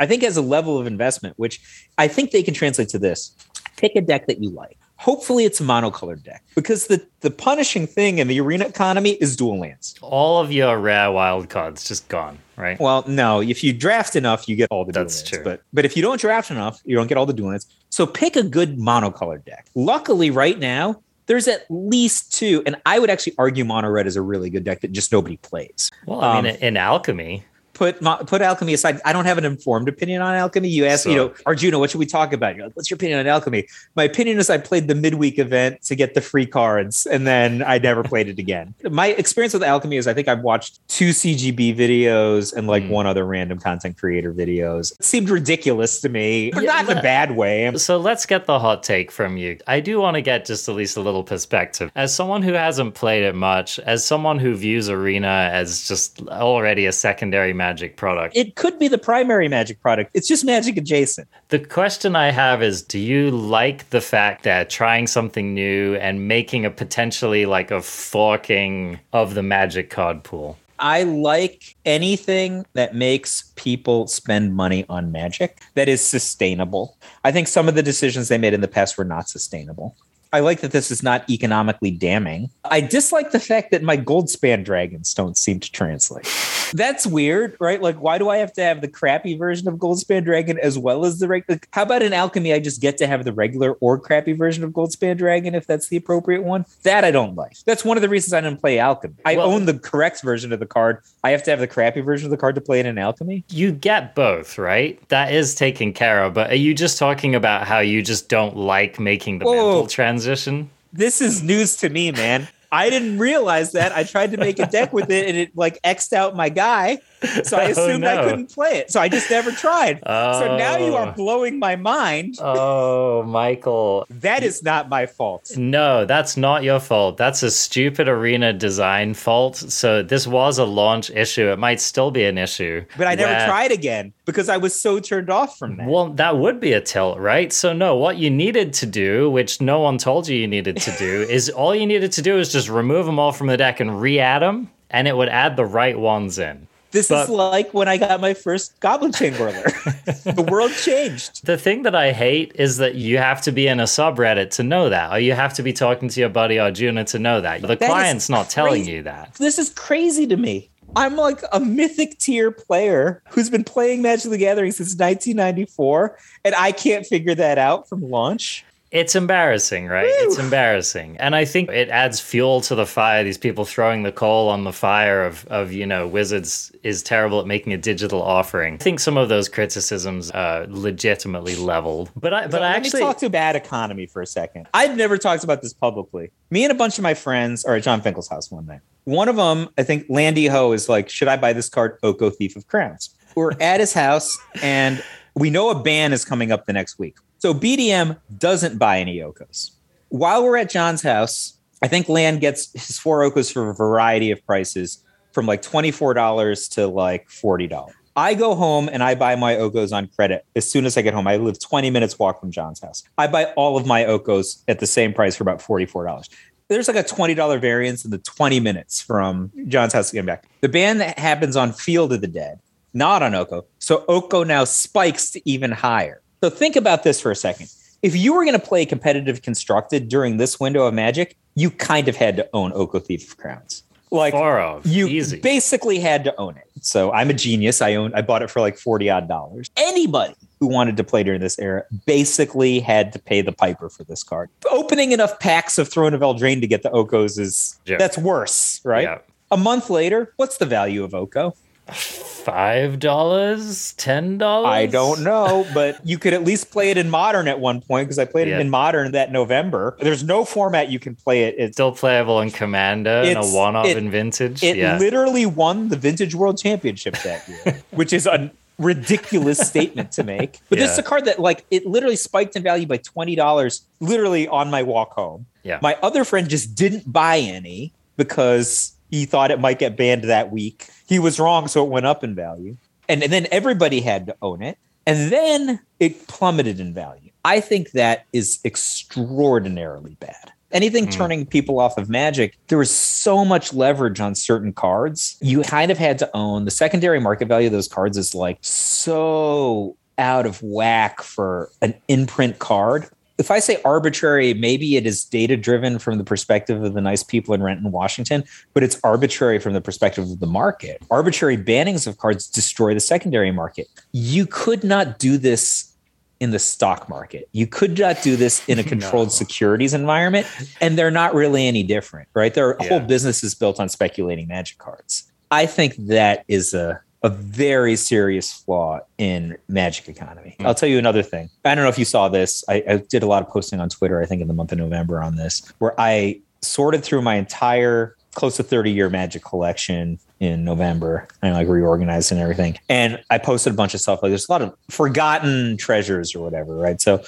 I think as a level of investment, which I think they can translate to this. Pick a deck that you like hopefully it's a monocolored deck because the the punishing thing in the arena economy is dual lands. All of your rare wild cards just gone, right? Well, no. If you draft enough, you get all the That's dual true. But but if you don't draft enough, you don't get all the dual lands. So pick a good monocolored deck. Luckily, right now. There's at least two, and I would actually argue mono red is a really good deck that just nobody plays. Well, I mean, um, in alchemy, put put alchemy aside. I don't have an informed opinion on alchemy. You ask, so, you know, Arjuna, what should we talk about? You're like, what's your opinion on alchemy? My opinion is I played the midweek event to get the free cards, and then I never played it again. My experience with alchemy is I think I've watched two CGB videos and like mm. one other random content creator videos. It seemed ridiculous to me, but yeah, not in a bad way. So let's get the hot take from you. I do want to get just at least a little perspective. As someone who hasn't played it much, as someone who views Arena as just already a secondary magic product. It could be the primary magic product. It's just magic adjacent. The question I have is do you like the fact that trying something new and making a potentially like a forking of the magic card pool? I like anything that makes people spend money on magic that is sustainable. I think some of the decisions they made in the past were not sustainable. I like that this is not economically damning. I dislike the fact that my Goldspan Dragons don't seem to translate. That's weird, right? Like, why do I have to have the crappy version of Goldspan Dragon as well as the regular? How about in Alchemy? I just get to have the regular or crappy version of Goldspan Dragon if that's the appropriate one. That I don't like. That's one of the reasons I didn't play Alchemy. I well, own the correct version of the card. I have to have the crappy version of the card to play it in Alchemy. You get both, right? That is taken care of. But are you just talking about how you just don't like making the Whoa. mental transition? This is news to me, man. I didn't realize that. I tried to make a deck with it and it like X'd out my guy. So I oh, assumed oh, no. I couldn't play it. So I just never tried. Oh. So now you are oh. blowing my mind. Oh, Michael. That is not my fault. No, that's not your fault. That's a stupid arena design fault. So this was a launch issue. It might still be an issue. But I never where... tried again because I was so turned off from that. Well, that would be a tilt, right? So no, what you needed to do, which no one told you you needed to do, is all you needed to do is just remove them all from the deck and re-add them, and it would add the right ones in. This But- is like when I got my first Goblin Chain Whirler. the world changed. The thing that I hate is that you have to be in a subreddit to know that, or you have to be talking to your buddy Arjuna to know that. The is client's not telling you that. This is crazy to me. I'm like a mythic tier player who's been playing Magic the Gathering since 1994, and I can't figure that out from launch. It's embarrassing, right? It's embarrassing. And I think it adds fuel to the fire. These people throwing the coal on the fire of, of you know, Wizards is terrible at making a digital offering. I think some of those criticisms are legitimately leveled. But I but I actually Let actually me talk to bad economy for a second. I've never talked about this publicly. Me and a bunch of my friends are at Jon Finkel's house one night. One of them, I think Landy Ho, is like, "Should I buy this card, Oko Thief of Crowns?" We're at his house, and we know a ban is coming up the next week. So BDM doesn't buy any Okos. While we're at Jon's house, I think Land gets his four Okos for a variety of prices from like $24 to like $40. I go home and I buy my Okos on credit as soon as I get home. I live 20 minutes walk from Jon's house. I buy all of my Okos at the same price for about $44. There's like a $20 variance in the 20 minutes from Jon's house to get back. The ban that happens on Field of the Dead, not on Oko. So Oko now spikes to even higher. So think about this for a second. If you were going to play competitive constructed during this window of Magic, you kind of had to own Oko Thief of Crowns. Like far off. you Easy. basically had to own it. So I'm a genius. I own I bought it for like 40 odd dollars. Anybody who wanted to play during this era basically had to pay the piper for this card. Opening enough packs of Throne of Eldraine to get the Okos is Yeah. that's worse, right? Yeah. A month later, what's the value of Oko? Five dollars? Ten dollars? I don't know, but you could at least play it in modern at one point because I played Yeah. it in modern that November. There's no format you can play it. It's Still playable in Commander and a one off it- in Vintage. It yeah. literally won the Vintage World Championship that year, which is a ridiculous statement to make. But this is a card that, like, it literally spiked in value by twenty dollars, literally on my walk home. Yeah. My other friend just didn't buy any because he thought it might get banned that week. He was wrong, so it went up in value, and, and then everybody had to own it, and then it plummeted in value. I think that is extraordinarily bad. Anything Mm. turning people off of Magic, there was so much leverage on certain cards. You kind of had to own the secondary market value of those cards is like so out of whack for an imprint card. If I say arbitrary, maybe it is data driven from the perspective of the nice people in Renton, Washington, but it's arbitrary from the perspective of the market. Arbitrary bannings of cards destroy the secondary market. You could not do this in the stock market. You could not do this in a controlled No. securities environment, and they're not really any different, right? There are Yeah. whole businesses built on speculating magic cards. I think that is a a very serious flaw in magic economy. Mm. I'll tell you another thing. I don't know if you saw this. I, I did a lot of posting on Twitter, I think in the month of November on this, where I sorted through my entire close to 30 year magic collection in November and like reorganized and everything. And I posted a bunch of stuff like there's a lot of forgotten treasures or whatever, right? So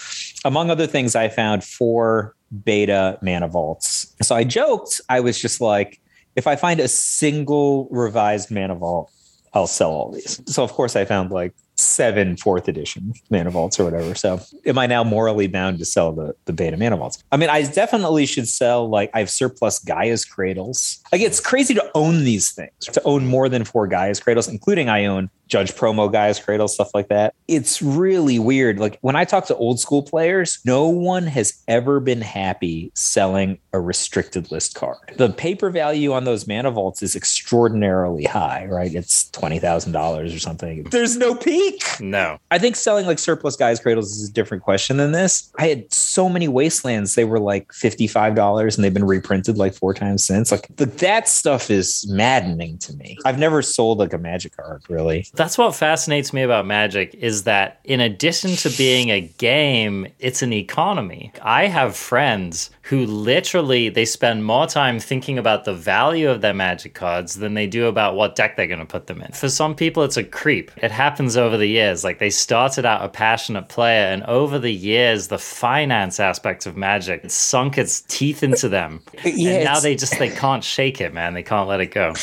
among other things, I found four beta mana vaults. So I joked, I was just like, if I find a single revised mana vault, I'll sell all these. So of course I found like seven fourth edition mana vaults or whatever. So am I now morally bound to sell the, the beta mana vaults? I mean, I definitely should sell like I have surplus Gaea's cradles. Like it's crazy to own these things, to own more than four Gaea's cradles, including I own Judge Promo guys, cradles, stuff like that. It's really weird. Like when I talk to old school players, no one has ever been happy selling a restricted list card. The paper value on those mana vaults is extraordinarily high, right? It's $20,000 or something. There's no peak. No. I think selling like surplus Gaea's cradles is a different question than this. I had so many wastelands; they were like fifty five dollars, and they've been reprinted like four times since. Like the, that stuff is maddening to me. I've never sold like a magic card really. That's what fascinates me about Magic is that in addition to being a game, it's an economy. I have friends who literally they spend more time thinking about the value of their Magic cards than they do about what deck they're going to put them in. For some people it's a creep. It happens over the years. Like they started out a passionate player and over the years the finance aspect of Magic sunk its teeth into them. Uh, yeah, and now it's- they just they can't shake it, man. They can't let it go.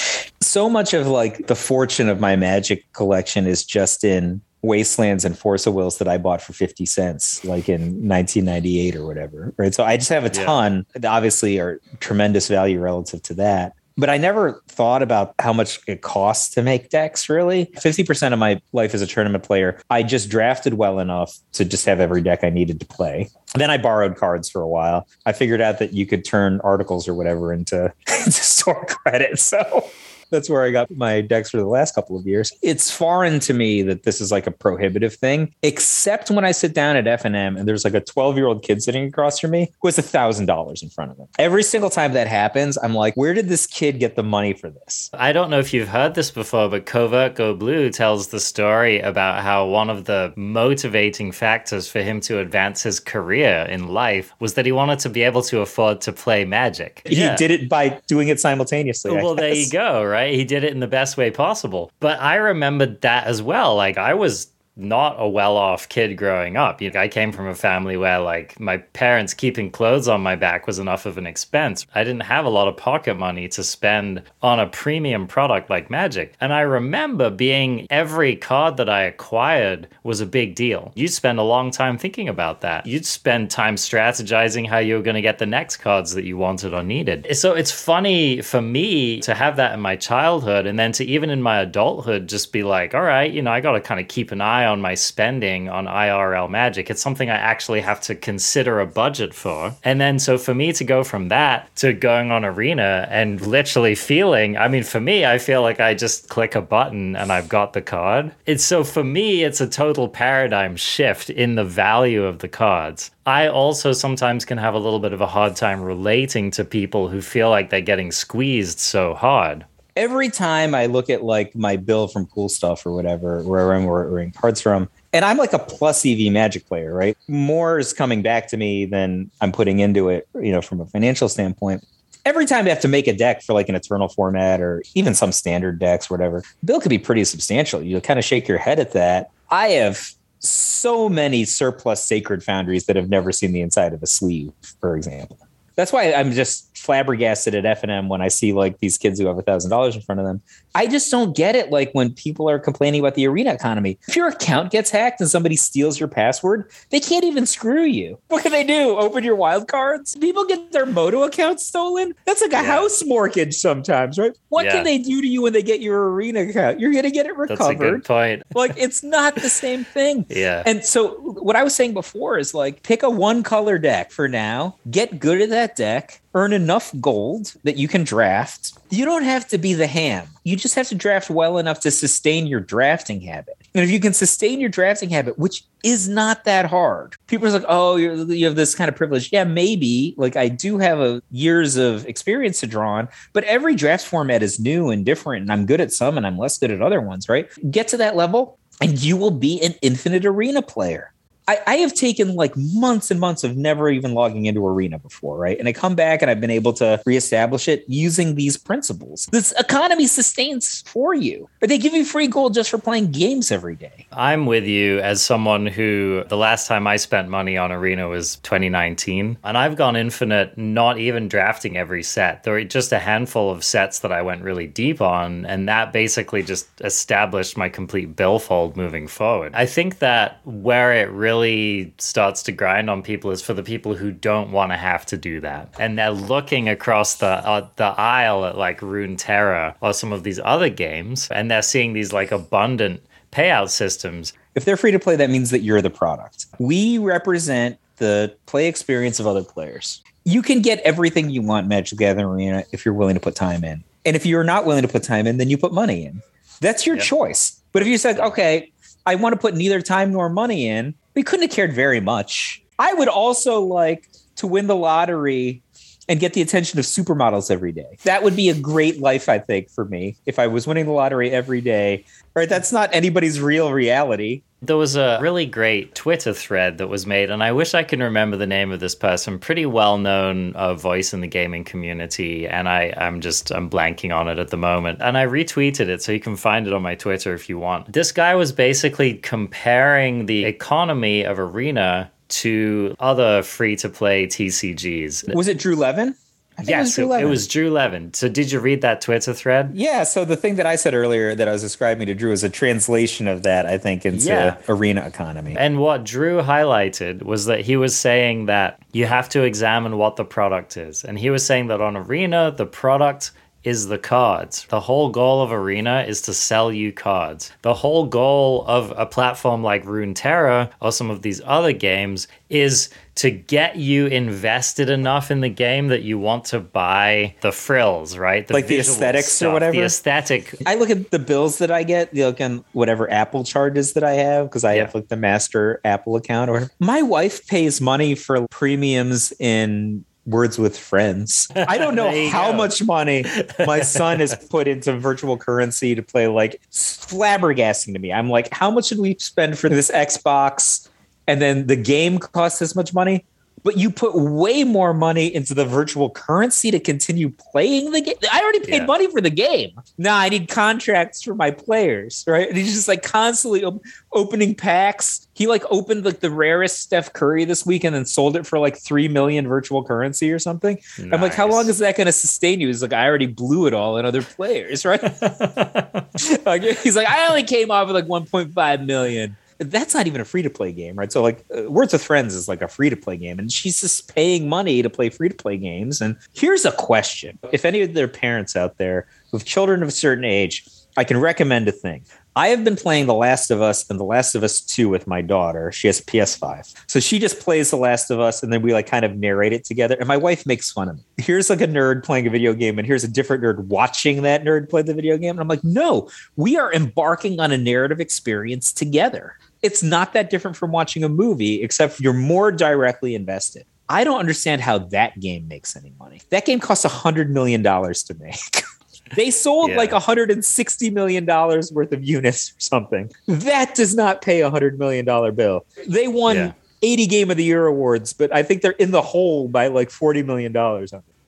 so much of like the fortune of my magic collection is just in wastelands and force of wills that I bought for 50 cents, like in 1998 or whatever. Right. So I just have a Yeah. ton that obviously are tremendous value relative to that. but I never thought about how much it costs to make decks really. 50% of my life as a tournament player, I just drafted well enough to just have every deck I needed to play. Then I borrowed cards for a while. I figured out that you could turn articles or whatever into, into store credit. So that's where I got my decks for the last couple of years. It's foreign to me that this is like a prohibitive thing, except when I sit down at F and M and there's like a 12 year old kid sitting across from me who has a thousand dollars in front of him. Every single time that happens, I'm like, where did this kid get the money for this? I don't know if you've heard this before, but Covert Go Blue tells the story about how one of the motivating factors for him to advance his career in life was that he wanted to be able to afford to play Magic. He yeah. did it by doing it simultaneously. Well, there you go, right? Right? He did it in the best way possible. But I remembered that as well. Like I was not a well-off kid growing up. You know, I came from a family where like my parents keeping clothes on my back was enough of an expense. I didn't have a lot of pocket money to spend on a premium product like Magic. And I remember being every card that I acquired was a big deal. You'd spend a long time thinking about that. You'd spend time strategizing how you were going to get the next cards that you wanted or needed. So it's funny for me to have that in my childhood and then to even in my adulthood just be like, all right, you know, I got to kind of keep an eye eye on my spending on IRL Magic. It's something I actually have to consider a budget for. And then, so for me to go from that to going on Arena and literally feeling, I mean, for me, I feel like I just click a button and I've got the card. It's so for me, it's a total paradigm shift in the value of the cards. I also sometimes can have a little bit of a hard time relating to people who feel like they're getting squeezed so hard every time I look at like my bill from Cool Stuff or whatever, where I'm ordering cards from, and I'm like a plus EV Magic player, right? More is coming back to me than I'm putting into it, you know, from a financial standpoint. Every time I have to make a deck for like an eternal format or even some standard decks, whatever, bill could be pretty substantial. You kind of shake your head at that. I have so many surplus sacred foundries that have never seen the inside of a sleeve, for example that's why I'm just flabbergasted at F&M when I see like these kids who have a thousand dollars in front of them. I just don't get it. Like when people are complaining about the arena economy, if your account gets hacked and somebody steals your password, they can't even screw you. What can they do? Open your wild cards? People get their Moto account stolen. That's like a yeah. house mortgage sometimes, right? What yeah. can they do to you when they get your arena account? You're going to get it recovered. That's a good point. like it's not the same thing. Yeah. And so what I was saying before is like pick a one color deck for now, get good at that that deck, earn enough gold that you can draft. You don't have to be the ham. You just have to draft well enough to sustain your drafting habit. And if you can sustain your drafting habit, which is not that hard, people are like, "Oh, you have this kind of privilege." Yeah, maybe. Like I do have a years of experience to draw on, but every draft format is new and different, and I'm good at some and I'm less good at other ones. Right? Get to that level, and you will be an infinite arena player. I, I, have taken like months and months of never even logging into Arena before, right? And I come back and I've been able to reestablish it using these principles. This economy sustains for you, but they give you free gold just for playing games every day. I'm with you as someone who the last time I spent money on Arena was 2019, and I've gone infinite, not even drafting every set. There were just a handful of sets that I went really deep on, and that basically just established my complete billfold moving forward. I think that where it really really starts to grind on people is for the people who don't want to have to do that. And they're looking across the uh, the aisle at like Runeterra or some of these other games and they're seeing these like abundant payout systems. If they're free to play, that means that you're the product. We represent the play experience of other players. You can get everything you want Magic Gathering Arena if you're willing to put time in. And if you're not willing to put time in, then you put money in. That's your yep. choice. But if you said, okay, I want to put neither time nor money in, we couldn't have cared very much. I would also like to win the lottery and get the attention of supermodels every day. That would be a great life, I think, for me if I was winning the lottery every day. Right? That's not anybody's real reality. There was a really great Twitter thread that was made, and I wish I can remember the name of this person. Pretty well known uh, voice in the gaming community, and I, I'm just I'm blanking on it at the moment. And I retweeted it, so you can find it on my Twitter if you want. This guy was basically comparing the economy of Arena to other free to play TCGs. Was it Drew Levin? Yes, it was, it, it was, Drew Levin. So, did you read that Twitter thread? Yeah. So, the thing that I said earlier that I was describing to Drew is a translation of that, I think, into yeah. arena economy. And what Drew highlighted was that he was saying that you have to examine what the product is. And he was saying that on arena, the product is the cards. The whole goal of Arena is to sell you cards. The whole goal of a platform like Runeterra or some of these other games is to get you invested enough in the game that you want to buy the frills, right? Like the aesthetics or whatever? The aesthetic. I look at the bills that I get, you look on whatever Apple charges that I have, because I Yeah. have like the master Apple account or. My wife pays money for premiums in Words with Friends. I don't know how go. much money my son has put into virtual currency to play, like flabbergasting to me. I'm like, how much did we spend for this Xbox? And then the game costs this much money. But you put way more money into the virtual currency to continue playing the game. I already paid Yeah. money for the game. Now I need contracts for my players, right? And he's just like constantly op- opening packs. He like opened like the rarest Steph Curry this week and then sold it for like three million virtual currency or something. I'm like, how long is that going to sustain you? He's like, I already blew it all in other players, right? Like, he's like, I only came off with like 1.5 million. That's not even a free to play game, right? So, like, uh, Words with Friends is like a free to play game, and she's just paying money to play free to play games. And here's a question if any of their parents out there with children of a certain age, I can recommend a thing. I have been playing The Last of Us and The Last of Us 2 with my daughter. She has a PS5. So she just plays The Last of Us and then we like kind of narrate it together. And my wife makes fun of me. Here's like a nerd playing a video game, and here's a different nerd watching that nerd play the video game. And I'm like, no, we are embarking on a narrative experience together. It's not that different from watching a movie, except you're more directly invested. I don't understand how that game makes any money. That game costs a hundred million dollars to make. They sold Yeah. like $160 million worth of units or something. That does not pay a $100 million bill. They won Yeah. 80 Game of the Year awards, but I think they're in the hole by like $40 million.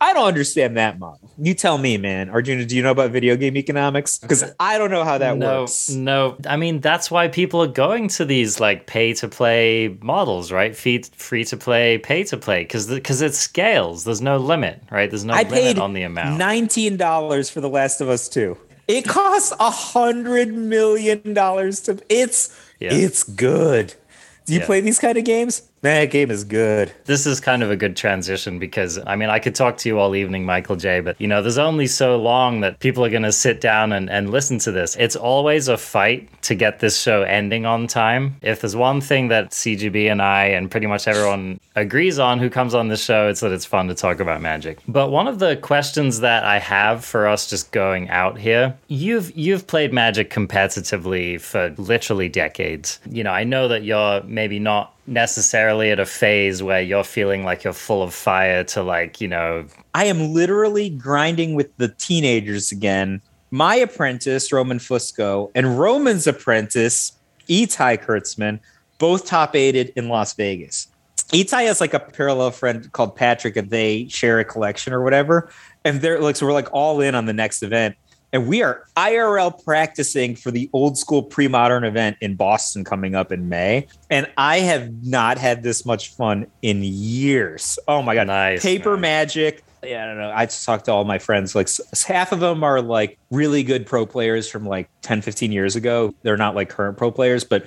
I don't understand that model. You tell me, man. Arjuna, do you know about video game economics? Because I don't know how that no, works. No, I mean that's why people are going to these like pay to play models, right? Free free to play, pay to play, because because it scales. There's no limit, right? There's no I limit on the amount. $19 for The Last of Us 2. It costs a hundred million dollars to it's Yeah. it's good. Do you Yeah. play these kind of games? That game is good. this is kind of a good transition because I mean I could talk to you all evening, Michael J, but you know, there's only so long that people are gonna sit down and, and listen to this. It's always a fight to get this show ending on time. If there's one thing that CGB and I and pretty much everyone agrees on who comes on the show, it's that it's fun to talk about magic. But one of the questions that I have for us just going out here, you've you've played magic competitively for literally decades. You know, I know that you're maybe not necessarily at a phase where you're feeling like you're full of fire to like, you know, I am literally grinding with the teenagers again. My apprentice, Roman Fusco, and Roman's apprentice, Itai Kurtzman, both top aided in Las Vegas. Itai has like a parallel friend called Patrick, and they share a collection or whatever. And they're like, so we're like all in on the next event. And we are IRL practicing for the old school pre modern event in Boston coming up in May. And I have not had this much fun in years. Oh my God. Nice, Paper magic. Yeah, I don't know. I just talked to all my friends. Like half of them are like really good pro players from like 10, 15 years ago. They're not like current pro players, but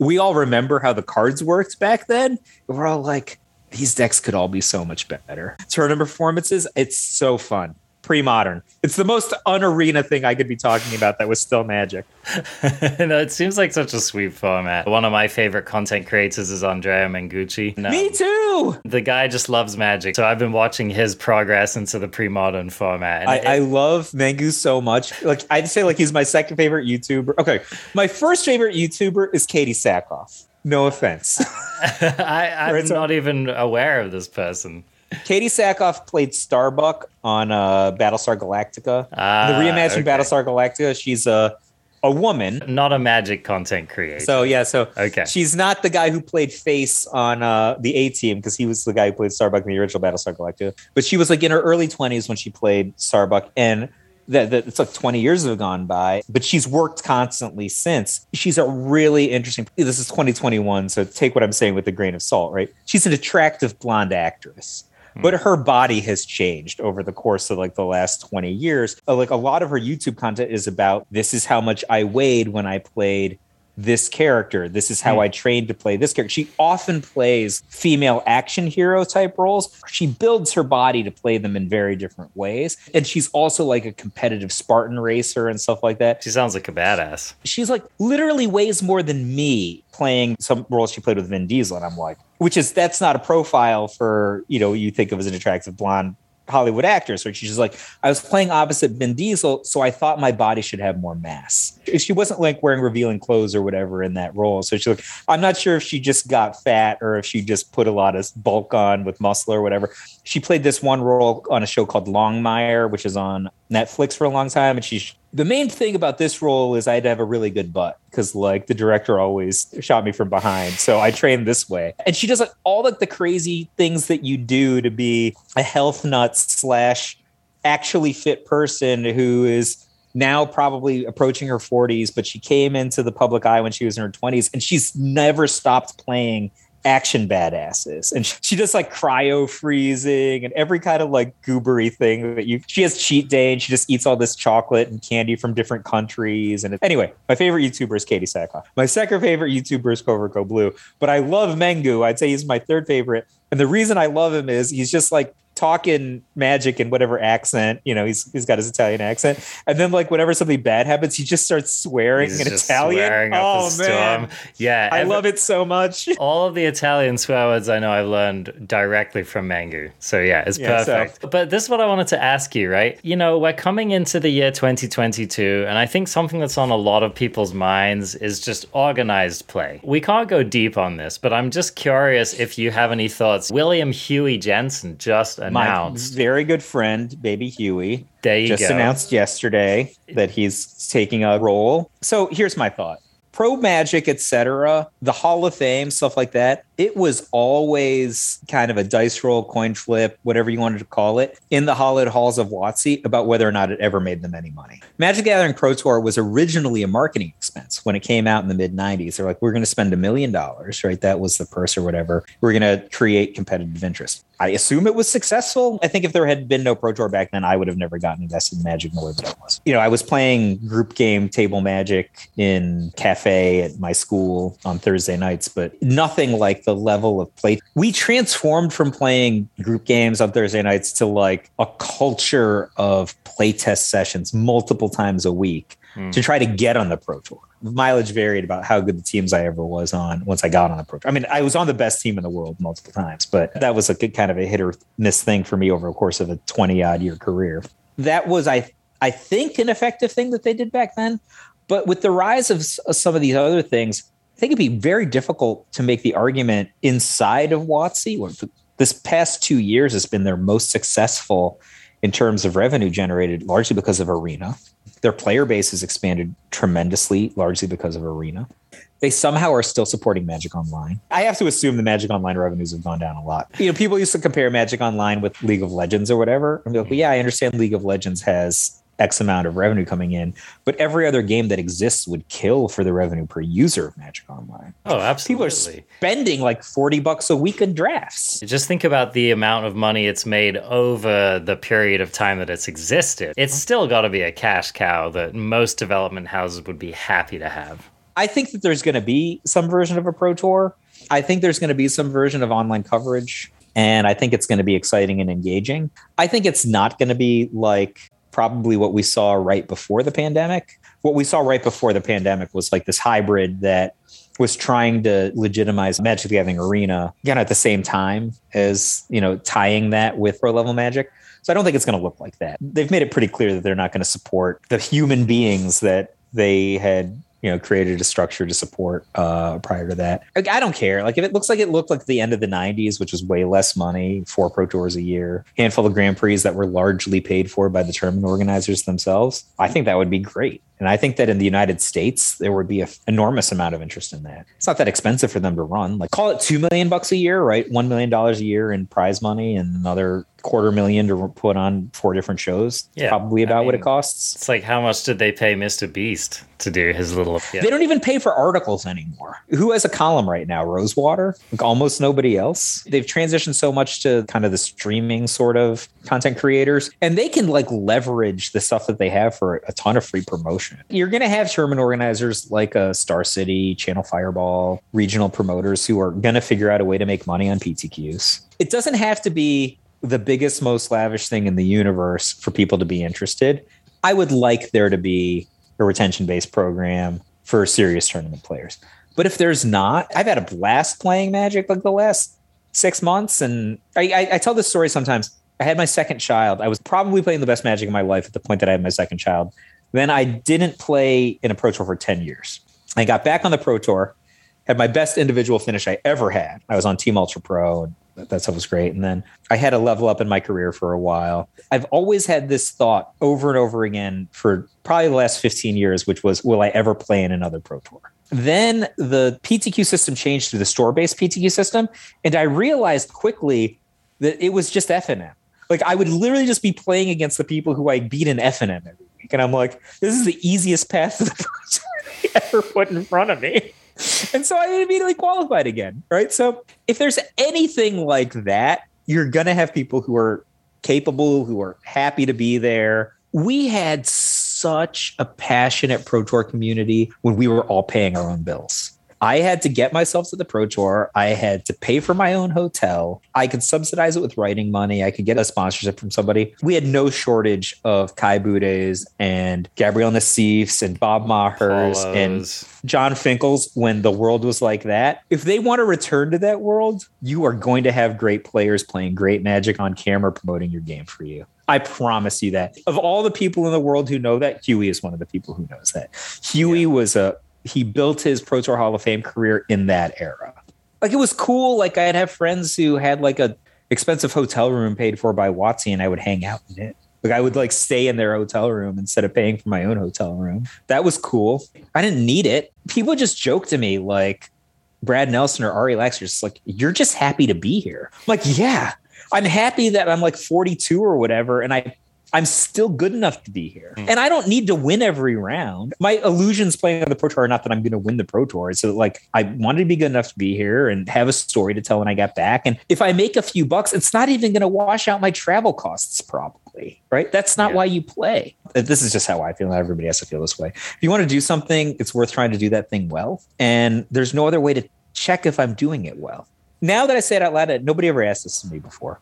we all remember how the cards worked back then. We're all like, these decks could all be so much better. Tournament performances, it's so fun. Pre-modern. It's the most unarena thing I could be talking about that was still magic. no, it seems like such a sweet format. One of my favorite content creators is Andrea Mengucci. No, Me too. The guy just loves magic. So I've been watching his progress into the pre-modern format. I, it- I love Mangu so much. Like I'd say, like he's my second favorite YouTuber. Okay, my first favorite YouTuber is Katee Sackhoff. No offense. I, I'm not even aware of this person. Katee Sackhoff played Starbuck on uh, Battlestar Galactica. Ah, the reimagined okay. Battlestar Galactica. She's a a woman. Not a magic content creator. So yeah, so Okay. she's not the guy who played Face on uh, the A Team because he was the guy who played Starbuck in the original Battlestar Galactica. But she was like in her early twenties when she played Starbuck, and that, that it's like twenty years have gone by. But she's worked constantly since. She's a really interesting. This is twenty twenty one, so take what I'm saying with a grain of salt, right? She's an attractive blonde actress. But her body has changed over the course of like the last 20 years. Uh, Like a lot of her YouTube content is about this is how much I weighed when I played this character. This is how Hmm. I trained to play this character. She often plays female action hero type roles. She builds her body to play them in very different ways. And she's also like a competitive Spartan racer and stuff like that. She sounds like a badass. She's like literally weighs more than me playing some roles she played with Vin Diesel. And I'm like, which is that's not a profile for, you know, you think of as an attractive blonde Hollywood actress, right? She's just like, I was playing opposite Vin Diesel, so I thought my body should have more mass. She wasn't like wearing revealing clothes or whatever in that role. So she's like, I'm not sure if she just got fat or if she just put a lot of bulk on with muscle or whatever. She played this one role on a show called Longmire, which is on Netflix for a long time. And she's the main thing about this role is I had to have a really good butt because like the director always shot me from behind. So I trained this way. And she does like all like the crazy things that you do to be a health nut slash actually fit person who is now probably approaching her 40s, but she came into the public eye when she was in her 20s and she's never stopped playing action badasses. And she does like cryo freezing and every kind of like goobery thing that you she has cheat day and she just eats all this chocolate and candy from different countries. And anyway my favorite youtuber is katee sackhoff. My second favorite youtuber is Covert Go Blue but i love mengu. I'd say he's my third favorite. And the reason i love him is he's just like talking magic in whatever accent you know he's he's got his italian accent and then like whenever something bad happens he just starts swearing He's in italian swearing oh man storm. Yeah, i love it so much All of the Italian swear words I know I've learned directly from Mangu. So yeah, it's Yeah, so- perfect. But this is what I wanted to ask you, right? You know, we're coming into the year 2022, and I think something that's on a lot of people's minds is just organized play. We can't go deep on this, but I'm just curious if you have any thoughts. William Huey Jensen just my very good friend baby huey there you just go. announced yesterday that he's taking a role. So here's my thought. Pro Magic, etc., the Hall of Fame, stuff like that, it was always kind of a dice roll, coin flip, whatever you wanted to call it, in the hallowed halls of WotC about whether or not it ever made them any money. Magic Gathering Pro Tour was originally a marketing expense when it came out in the mid 90s. They're like, we're going to spend a million dollars, right? That was the purse or whatever. We're going to create competitive interest. I assume it was successful. I think if there had been no Pro Tour back then, I would have never gotten invested in Magic the way that I was. You know, I was playing group game table Magic in cafe at my school on Thursday nights, but nothing like the level of play. We transformed from playing group games on Thursday nights to like a culture of playtest sessions multiple times a week Hmm. to try to get on the Pro Tour. Mileage varied about how good the teams I ever was on once I got on the Pro Tour. I mean, I was on the best team in the world multiple times, but that was a good kind of a hit or miss thing for me over the course of a 20 odd year career. That was, I, I think, an effective thing that they did back then. But with the rise of some of these other things, I think it'd be very difficult to make the argument inside of WotC. This past two years has been their most successful in terms of revenue generated, largely because of Arena. Their player base has expanded tremendously, largely because of Arena. They somehow are still supporting Magic Online. I have to assume the Magic Online revenues have gone down a lot. You know, people used to compare Magic Online with League of Legends or whatever. Be like, well, yeah, I understand League of Legends has X amount of revenue coming in, but every other game that exists would kill for the revenue per user of Magic Online. Oh, absolutely. People are spending like 40 bucks a week in drafts. Just think about the amount of money it's made over the period of time that it's existed. It's uh-huh. still got to be a cash cow that most development houses would be happy to have. I think that there's going to be some version of a pro tour. I think there's going to be some version of online coverage, and I think it's going to be exciting and engaging. I think it's not going to be like probably what we saw right before the pandemic. What we saw right before the pandemic was like this hybrid that was trying to legitimize Magic the Gathering Arena again at the same time as you know tying that with pro level Magic. So I don't think it's going to look like that. They've made it pretty clear that they're not going to support the human beings that they had you know created a structure to support uh prior to that. Like, i don't care. Like if it looks like it looked like the end of the 90s which was way less money four pro tours a year handful of grand prix that were largely paid for by the tournament organizers themselves i think that would be great. And i think that in the united states there would be an enormous amount of interest in that. It's not that expensive for them to run. Like call it two million bucks a year right? One million dollars a year in prize money and another quarter million to put on four different shows. Yeah, probably I about what it costs. It's like how much did they pay Mr. Beast to do his little? Yeah. They don't even pay for articles anymore. Who has a column right now? Rosewater? Like almost nobody else. They've transitioned so much to kind of the streaming sort of content creators, and they can like leverage the stuff that they have for a ton of free promotion. You're going to have tournament organizers like a Star City, Channel Fireball, regional promoters who are going to figure out a way to make money on PTQs. It doesn't have to be the biggest, most lavish thing in the universe for people to be interested. I would like there to be a retention based program for serious tournament players. But if there's not, I've had a blast playing Magic like the last six months. And I, I, I tell this story sometimes. I had my second child. I was probably playing the best Magic of my life at the point that I had my second child. Then I didn't play in a Pro Tour for 10 years. I got back on the Pro Tour, had my best individual finish I ever had. I was on Team Ultra Pro, and that stuff was great. And then I had a level up in my career for a while. I've always had this thought over and over again for probably the last 15 years, which was, will I ever play in another Pro Tour? Then the PTQ system changed to the store based PTQ system. And I realized quickly that it was just FNM. Like I would literally just be playing against the people who I beat in FNM every week. And I'm like, this is the easiest path to the Pro Tour ever put in front of me. And so I immediately qualified again. Right. So if there's anything like that, you're going to have people who are capable, who are happy to be there. We had such a passionate Pro Tour community when we were all paying our own bills. I had to get myself to the Pro Tour. I had to pay for my own hotel. I could subsidize it with writing money. I could get a sponsorship from somebody. We had no shortage of Kai Buddes and Gabriel Nassifs and Bob Mahers and Jon Finkel's when the world was like that. If they want to return to that world, you are going to have great players playing great magic on camera promoting your game for you. I promise you that. Of all the people in the world who know that, Huey is one of the people who knows that. Huey was a he built his Pro Tour Hall of Fame career in that era. Like it was cool. Like I'd have friends who had like a expensive hotel room paid for by WotC and I would hang out in it. Like I would like stay in their hotel room instead of paying for my own hotel room. That was cool. I didn't need it. People just joked to me like Brad Nelson or Ari Lax are just like, you're just happy to be here. I'm like, yeah, I'm happy that I'm like 42 or whatever. And I I'm still good enough to be here. Hmm. And I don't need to win every round. My illusions playing on the Pro Tour are not that I'm going to win the Pro Tour. So like I wanted to be good enough to be here and have a story to tell when I got back. And if I make a few bucks, it's not even going to wash out my travel costs probably. Right. That's not Yeah. why you play. Uh, this is just how I feel. Not everybody has to feel this way. If you want to do something, it's worth trying to do that thing well. And there's no other way to check if I'm doing it well. Now that I say it out loud, nobody ever asked this to me before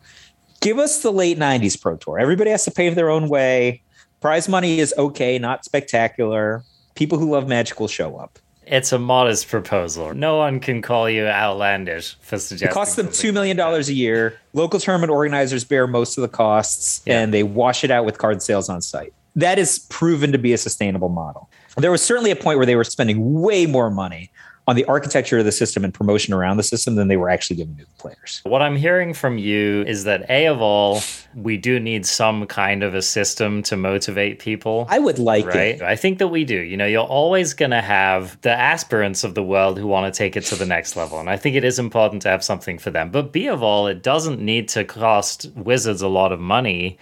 give us the late 90s pro tour. Everybody has to pave their own way. Prize money is okay not spectacular. People who love magic will show up. It's a modest proposal. No one can call you outlandish for suggesting. it costs them $2 million a year. Local tournament organizers bear most of the costs Yeah. and they wash it out with card sales on site. That is proven to be a sustainable model. There was certainly a point where they were spending way more money on the architecture of the system and promotion around the system than they were actually giving to the players What I'm hearing from you is that A of all, we do need some kind of a system to motivate people. i would like right? it I think that we do. You know, you're always going to have the aspirants of the world who want to take it to the next level. And I think it is important to have something for them. But B of all, it doesn't need to cost Wizards a lot of money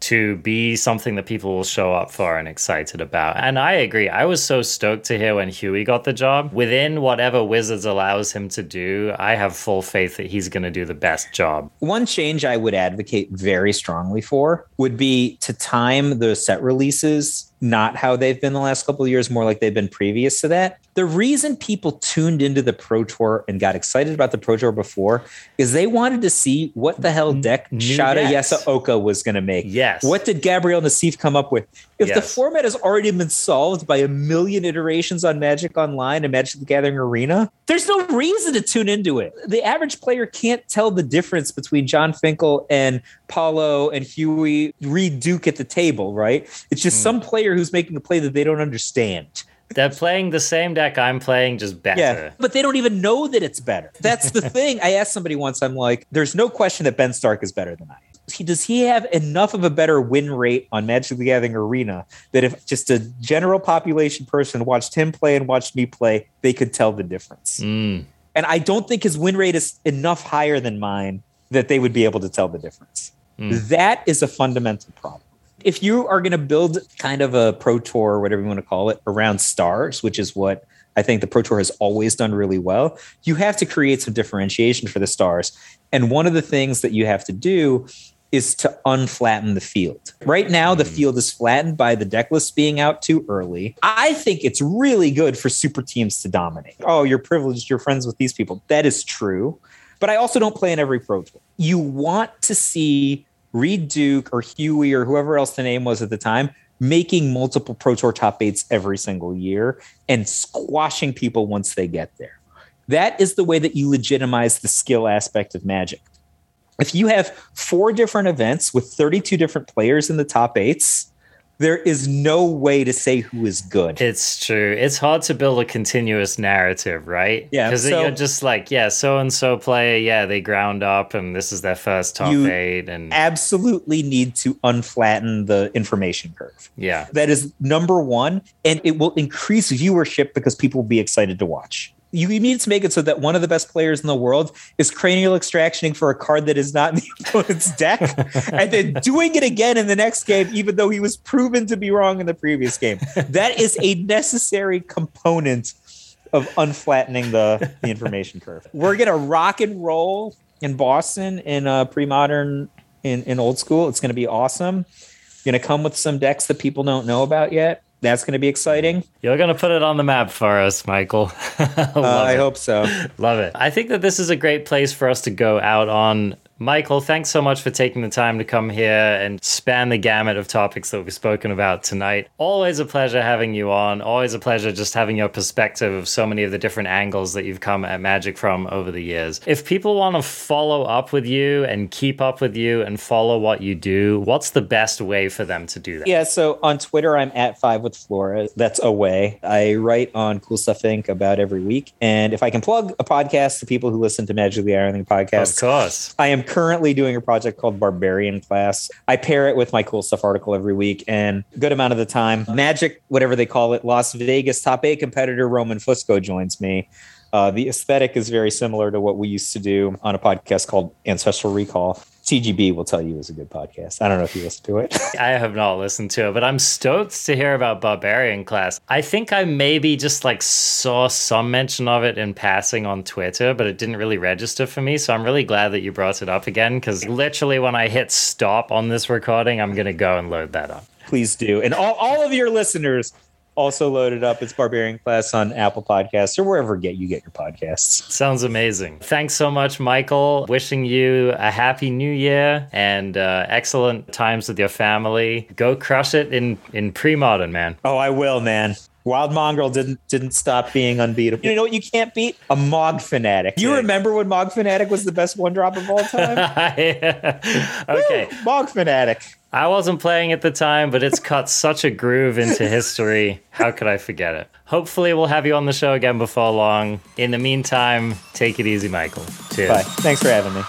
to be something that people will show up for and excited about. And I agree. I was so stoked to hear when Huey got the job. Within whatever Wizards allows him to do, I have full faith that he's going to do the best job. One change I would advocate very strongly for would be to time the set releases not how they've been the last couple of years, more like they've been previous to that. The reason people tuned into the Pro Tour and got excited about the Pro Tour before is they wanted to see what the hell deck New Shada. Yasooka was going to make. Yes. What did Gabriel Nassif come up with? If the format has already been solved by a million iterations on Magic Online and Magic the Gathering Arena, there's no reason to tune into it. The average player can't tell the difference between Jon Finkel and Paulo and Huey Reed Duke at the table, right? It's just mm. some player who's making a play that they don't understand. They're playing the same deck I'm playing, just better. Yeah, but they don't even know that it's better. That's the thing. I asked somebody once, I'm like, there's no question that Ben Stark is better than I. He, does he have enough of a better win rate on Magic the Gathering Arena that if just a general population person watched him play and watched me play, they could tell the difference? Mm. And I don't think his win rate is enough higher than mine that they would be able to tell the difference. That is a fundamental problem. If you are going to build kind of a pro tour or whatever you want to call it around stars, which is what I think the pro tour has always done really well, you have to create some differentiation for the stars. And one of the things that you have to do is to unflatten the field. Right now, the mm. field is flattened by the deck list being out too early. I think it's really good for super teams to dominate. Oh, you're privileged, you're friends with these people. That is true. But I also don't play in every pro tour. You want to see Reed Duke or Huey or whoever else the name was at the time making multiple Pro Tour top eights every single year and squashing people once they get there. That is the way that you legitimize the skill aspect of Magic. If you have four different events with 32 different players in the top eights, there is no way to say who is good. It's true. It's hard to build a continuous narrative, right? Yeah. Because so- you're just like, yeah, so and so player, yeah, they ground up and this is their first top eight. And Absolutely need to unflatten the information curve. yeah. That is number one, and it will increase viewership because people will be excited to watch. You need to make it so that one of the best players in the world is cranial extractioning for a card that is not in the opponent's deck, and then doing it again in the next game, even though he was proven to be wrong in the previous game. That is a necessary component of unflattening the, the information curve. We're gonna rock and roll in Boston in uh, pre-modern in, in old school. It's gonna be awesome. Gonna come with some decks that people don't know about yet. That's gonna be exciting. You're going to put it on the map for us, Michael. Uh, I it. hope so. Love it. I think that this is a great place for us to go out on. Michael, thanks so much for taking the time to come here and span the gamut of topics that we've spoken about tonight. Always a pleasure having you on. Always a pleasure just having your perspective of so many of the different angles that you've come at Magic from over the years. If people want to follow up with you and keep up with you and follow what you do, what's the best way for them to do that? Yeah, so on Twitter, I'm at five with Flores. That's away. I write on Cool Stuff Inc. about every week. And if I can plug a podcast to people who listen to Magic the Of podcast, course. I am currently doing a project called Barbarian Class. I pair it with my cool stuff article every week, and a good amount of the time, Magic, whatever they call it, Las Vegas top eight competitor Roman Fusco joins me. Uh, the aesthetic is very similar to what we used to do on a podcast called Ancestral Recall. TGB will tell you is a good podcast. I don't know if you listen to it. I have not listened to it, but I'm stoked to hear about Barbarian Class. I think I maybe just like saw some mention of it in passing on Twitter, but it didn't really register for me. So I'm really glad that you brought it up again because literally when I hit stop on this recording, I'm going to go and load that up. Please do. And all, all of your listeners also loaded up. It's Barbarian Class on Apple Podcasts or wherever get you get your podcasts. Sounds amazing. Thanks so much, Michael. Wishing you a happy new year and uh, excellent times with your family. Go crush it in, in pre modern, man. Oh, I will, man. Wild Mongrel didn't didn't stop being unbeatable. You know what you can't beat? A Mog Fanatic. You remember when Mog Fanatic was the best one drop of all time? okay. Mog Fanatic. I wasn't playing at the time, but it's cut such a groove into history. How could I forget it? Hopefully, we'll have you on the show again before long. In the meantime, take it easy, Michael. Cheers. Bye. Thanks for having me.